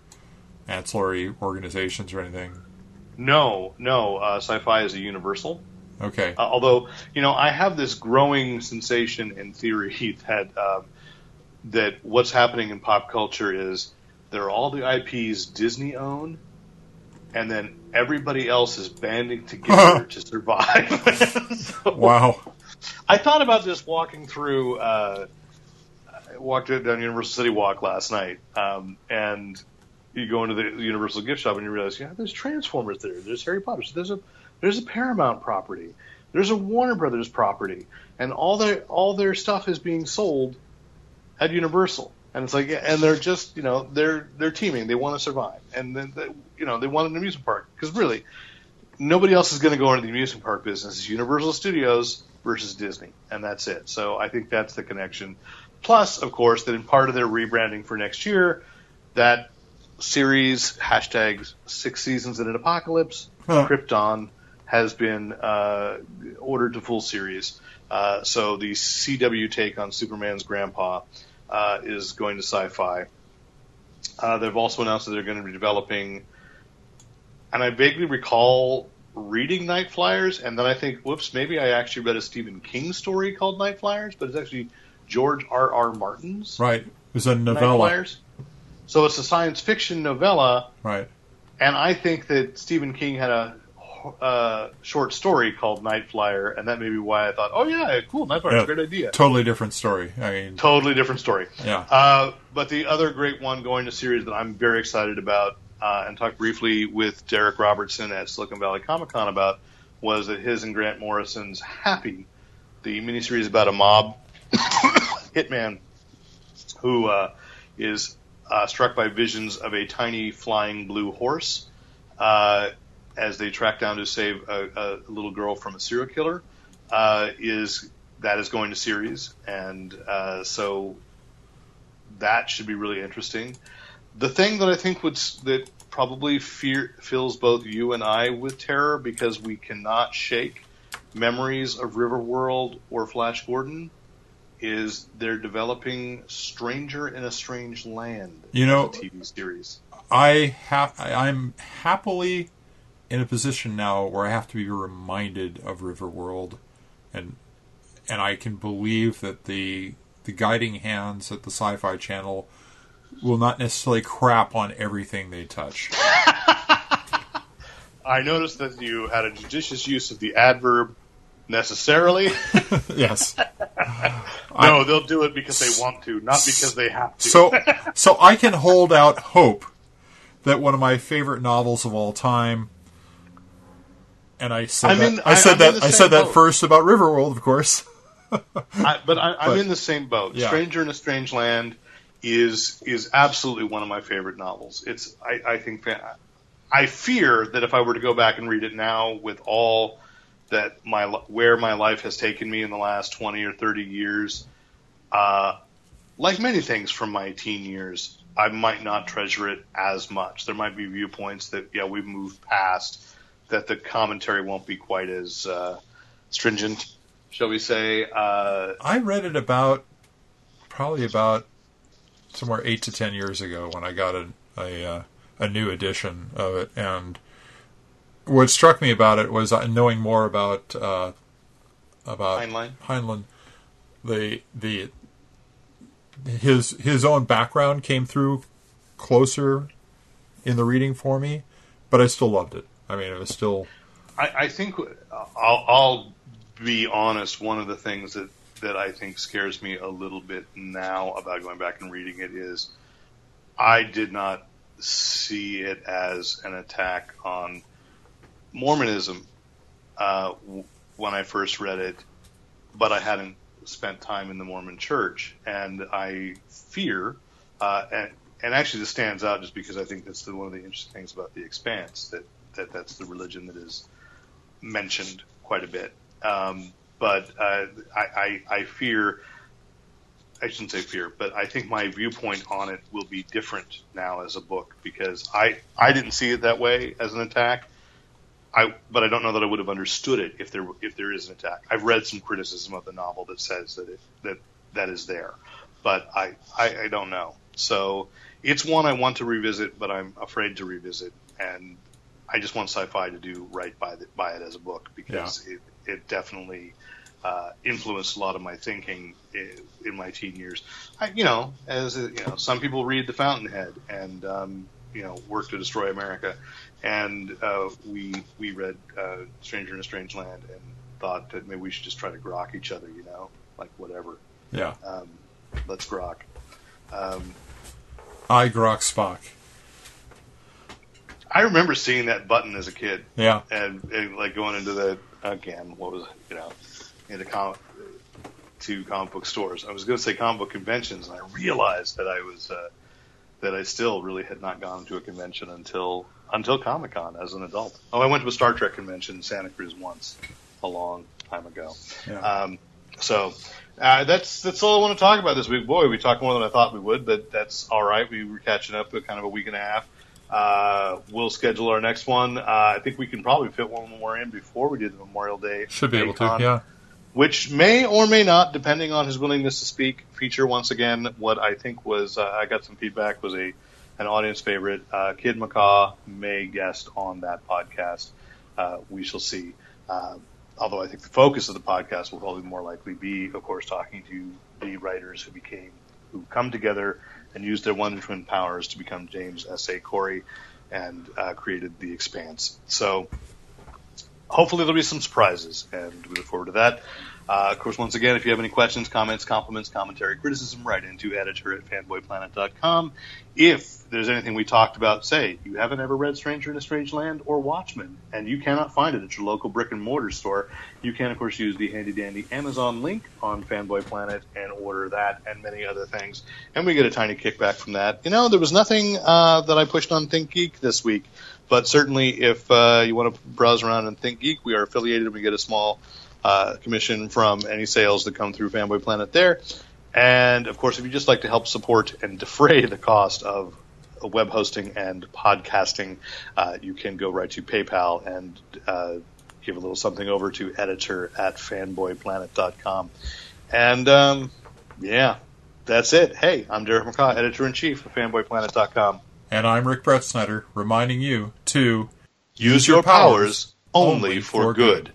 ancillary organizations or anything? No, no. Uh, sci-fi is a universal. Okay. Uh, although, you know, I have this growing sensation and theory that um, that what's happening in pop culture is there are all the IPs Disney own, and then everybody else is banding together to survive. So, wow. I thought about this walking through. Uh, I walked down Universal City Walk last night, um, and you go into the Universal gift shop and you realize, yeah, there's Transformers there, there's Harry Potter, so there's a there's a Paramount property, there's a Warner Brothers property, and all their all their stuff is being sold at Universal, and it's like, and they're just, you know, they're they're teaming, they want to survive, and then they, you know they want an amusement park. Because really nobody else is going to go into the amusement park business. It's Universal Studios versus Disney, and that's it. So I think that's the connection. Plus, of course, that in part of their rebranding for next year, that series hashtag six seasons in an apocalypse, Huh. Krypton has been uh, ordered to full series. Uh, so the CW take on Superman's grandpa uh, is going to sci-fi. Uh, they've also announced that they're going to be developing, and I vaguely recall reading Night Flyers, and then I think, whoops, maybe I actually read a Stephen King story called Night Flyers, but it's actually George R. R. Martin's Right. It was a Night novella. So it's a science fiction novella, Right. and I think that Stephen King had a uh, short story called Night Flyer, and that may be why I thought, oh yeah, cool, Night Flyer, Yeah. great idea. Totally different story. I mean, Totally different story. yeah. Uh, but the other great one going to series that I'm very excited about, uh, and talked briefly with Darick Robertson at Silicon Valley Comic Con about, was that his and Grant Morrison's Happy, the miniseries about a mob hitman who uh, is uh, struck by visions of a tiny flying blue horse uh, as they track down to save a, a little girl from a serial killer. Uh, is that is going to series, and uh, so that should be really interesting. The thing that I think would that probably fear, fills both you and I with terror because we cannot shake memories of Riverworld or Flash Gordon is they're developing Stranger in a Strange Land. You know- TV series. I have. I'm happily in a position now where I have to be reminded of Riverworld, and and I can believe that the the guiding hands at the Sci-Fi Channel will not necessarily crap on everything they touch. I noticed that you had a judicious use of the adverb necessarily. yes. no, they'll do it because they want to, not because they have to. So so I can hold out hope that one of my favorite novels of all time. And I said I'm that, in- I said I- I'm that I same said that first about Riverworld, of course. I, but I, I'm in the same boat. Yeah. Stranger in a Strange Land is is absolutely one of my favorite novels. It's I, I think I fear that if I were to go back and read it now with all that my where my life has taken me in the last twenty or thirty years, uh, like many things from my teen years, I might not treasure it as much. There might be viewpoints that yeah we've moved past that the commentary won't be quite as uh, stringent, shall we say? Uh, I read it about probably about somewhere eight to ten years ago when I got a a, uh, a new edition of it, and what struck me about it was uh, knowing more about uh, about Heinlein? Heinlein. The the his his own background came through closer in the reading for me, but I still loved it. I mean, it was still I, I think I'll, I'll be honest. One of the things that that I think scares me a little bit now about going back and reading it is I did not see it as an attack on Mormonism uh, w- when I first read it, but I hadn't spent time in the Mormon Church, and I fear, uh, and and actually this stands out just because I think that's the, one of the interesting things about the Expanse that that that's the religion that is mentioned quite a bit. Um, but uh, I, I, I fear, I shouldn't say fear, but I think my viewpoint on it will be different now as a book because I, I didn't see it that way as an attack. I, but I don't know that I would have understood it if there if there is an attack. I've read some criticism of the novel that says that it, that that is there, but I, I I don't know. So it's one I want to revisit, but I'm afraid to revisit, and I just want sci-fi to do right by the, by it as a book because it, it definitely uh, influenced a lot of my thinking in, in my teen years. I, you know, as you know, some people read The Fountainhead and um, you know work to destroy America, and uh, we we read uh, Stranger in a Strange Land and thought that maybe we should just try to grok each other, you know, like whatever. Yeah. Um, let's grok. Um, I grok Spock. I remember seeing that button as a kid. Yeah. And, and like going into the again, what was it, you know, into comic to comic book stores. I was going to say comic book conventions, and I realized that I was uh, that I still really had not gone to a convention until until Comic Con as an adult. Oh, I went to a Star Trek convention in Santa Cruz once, a long time ago. Yeah. Um, so uh, that's that's all I want to talk about this week. Boy, we talked more than I thought we would, but that's all right. We were catching up with kind of a week and a half. Uh, we'll schedule our next one. Uh, I think we can probably fit one more in before we do the Memorial Day. Should be able to. Day-Con, Yeah. Which may or may not, depending on his willingness to speak, feature once again what I think was uh, I got some feedback was a an audience favorite. Uh, Kid McCaw may guest on that podcast. Uh, we shall see. Uh, although I think the focus of the podcast will probably more likely be, of course, talking to the writers who became, who come together and used their Wonder Twin powers to become James S. A. Corey and uh, created The Expanse. So hopefully there'll be some surprises, and we look forward to that. Uh, of course, once again, if you have any questions, comments, compliments, commentary, criticism, write into editor at fanboyplanet.com. If there's anything we talked about, say you haven't ever read Stranger in a Strange Land or Watchmen, and you cannot find it at your local brick and mortar store, you can, of course, use the handy dandy Amazon link on Fanboy Planet and order that and many other things. And we get a tiny kickback from that. You know, there was nothing uh, that I pushed on Think Geek this week. But certainly, if uh, you want to browse around and Think Geek, we are affiliated. And we get a small uh, commission from any sales that come through Fanboy Planet there. And of course, if you just like to help support and defray the cost of web hosting and podcasting, uh, you can go right to PayPal and uh, give a little something over to editor at fanboyplanet.com. And um, yeah, that's it. Hey, I'm Derek McCaw, editor in chief of fanboyplanet.com. And I'm Rick Brett Snyder, reminding you to Use your powers only for good. I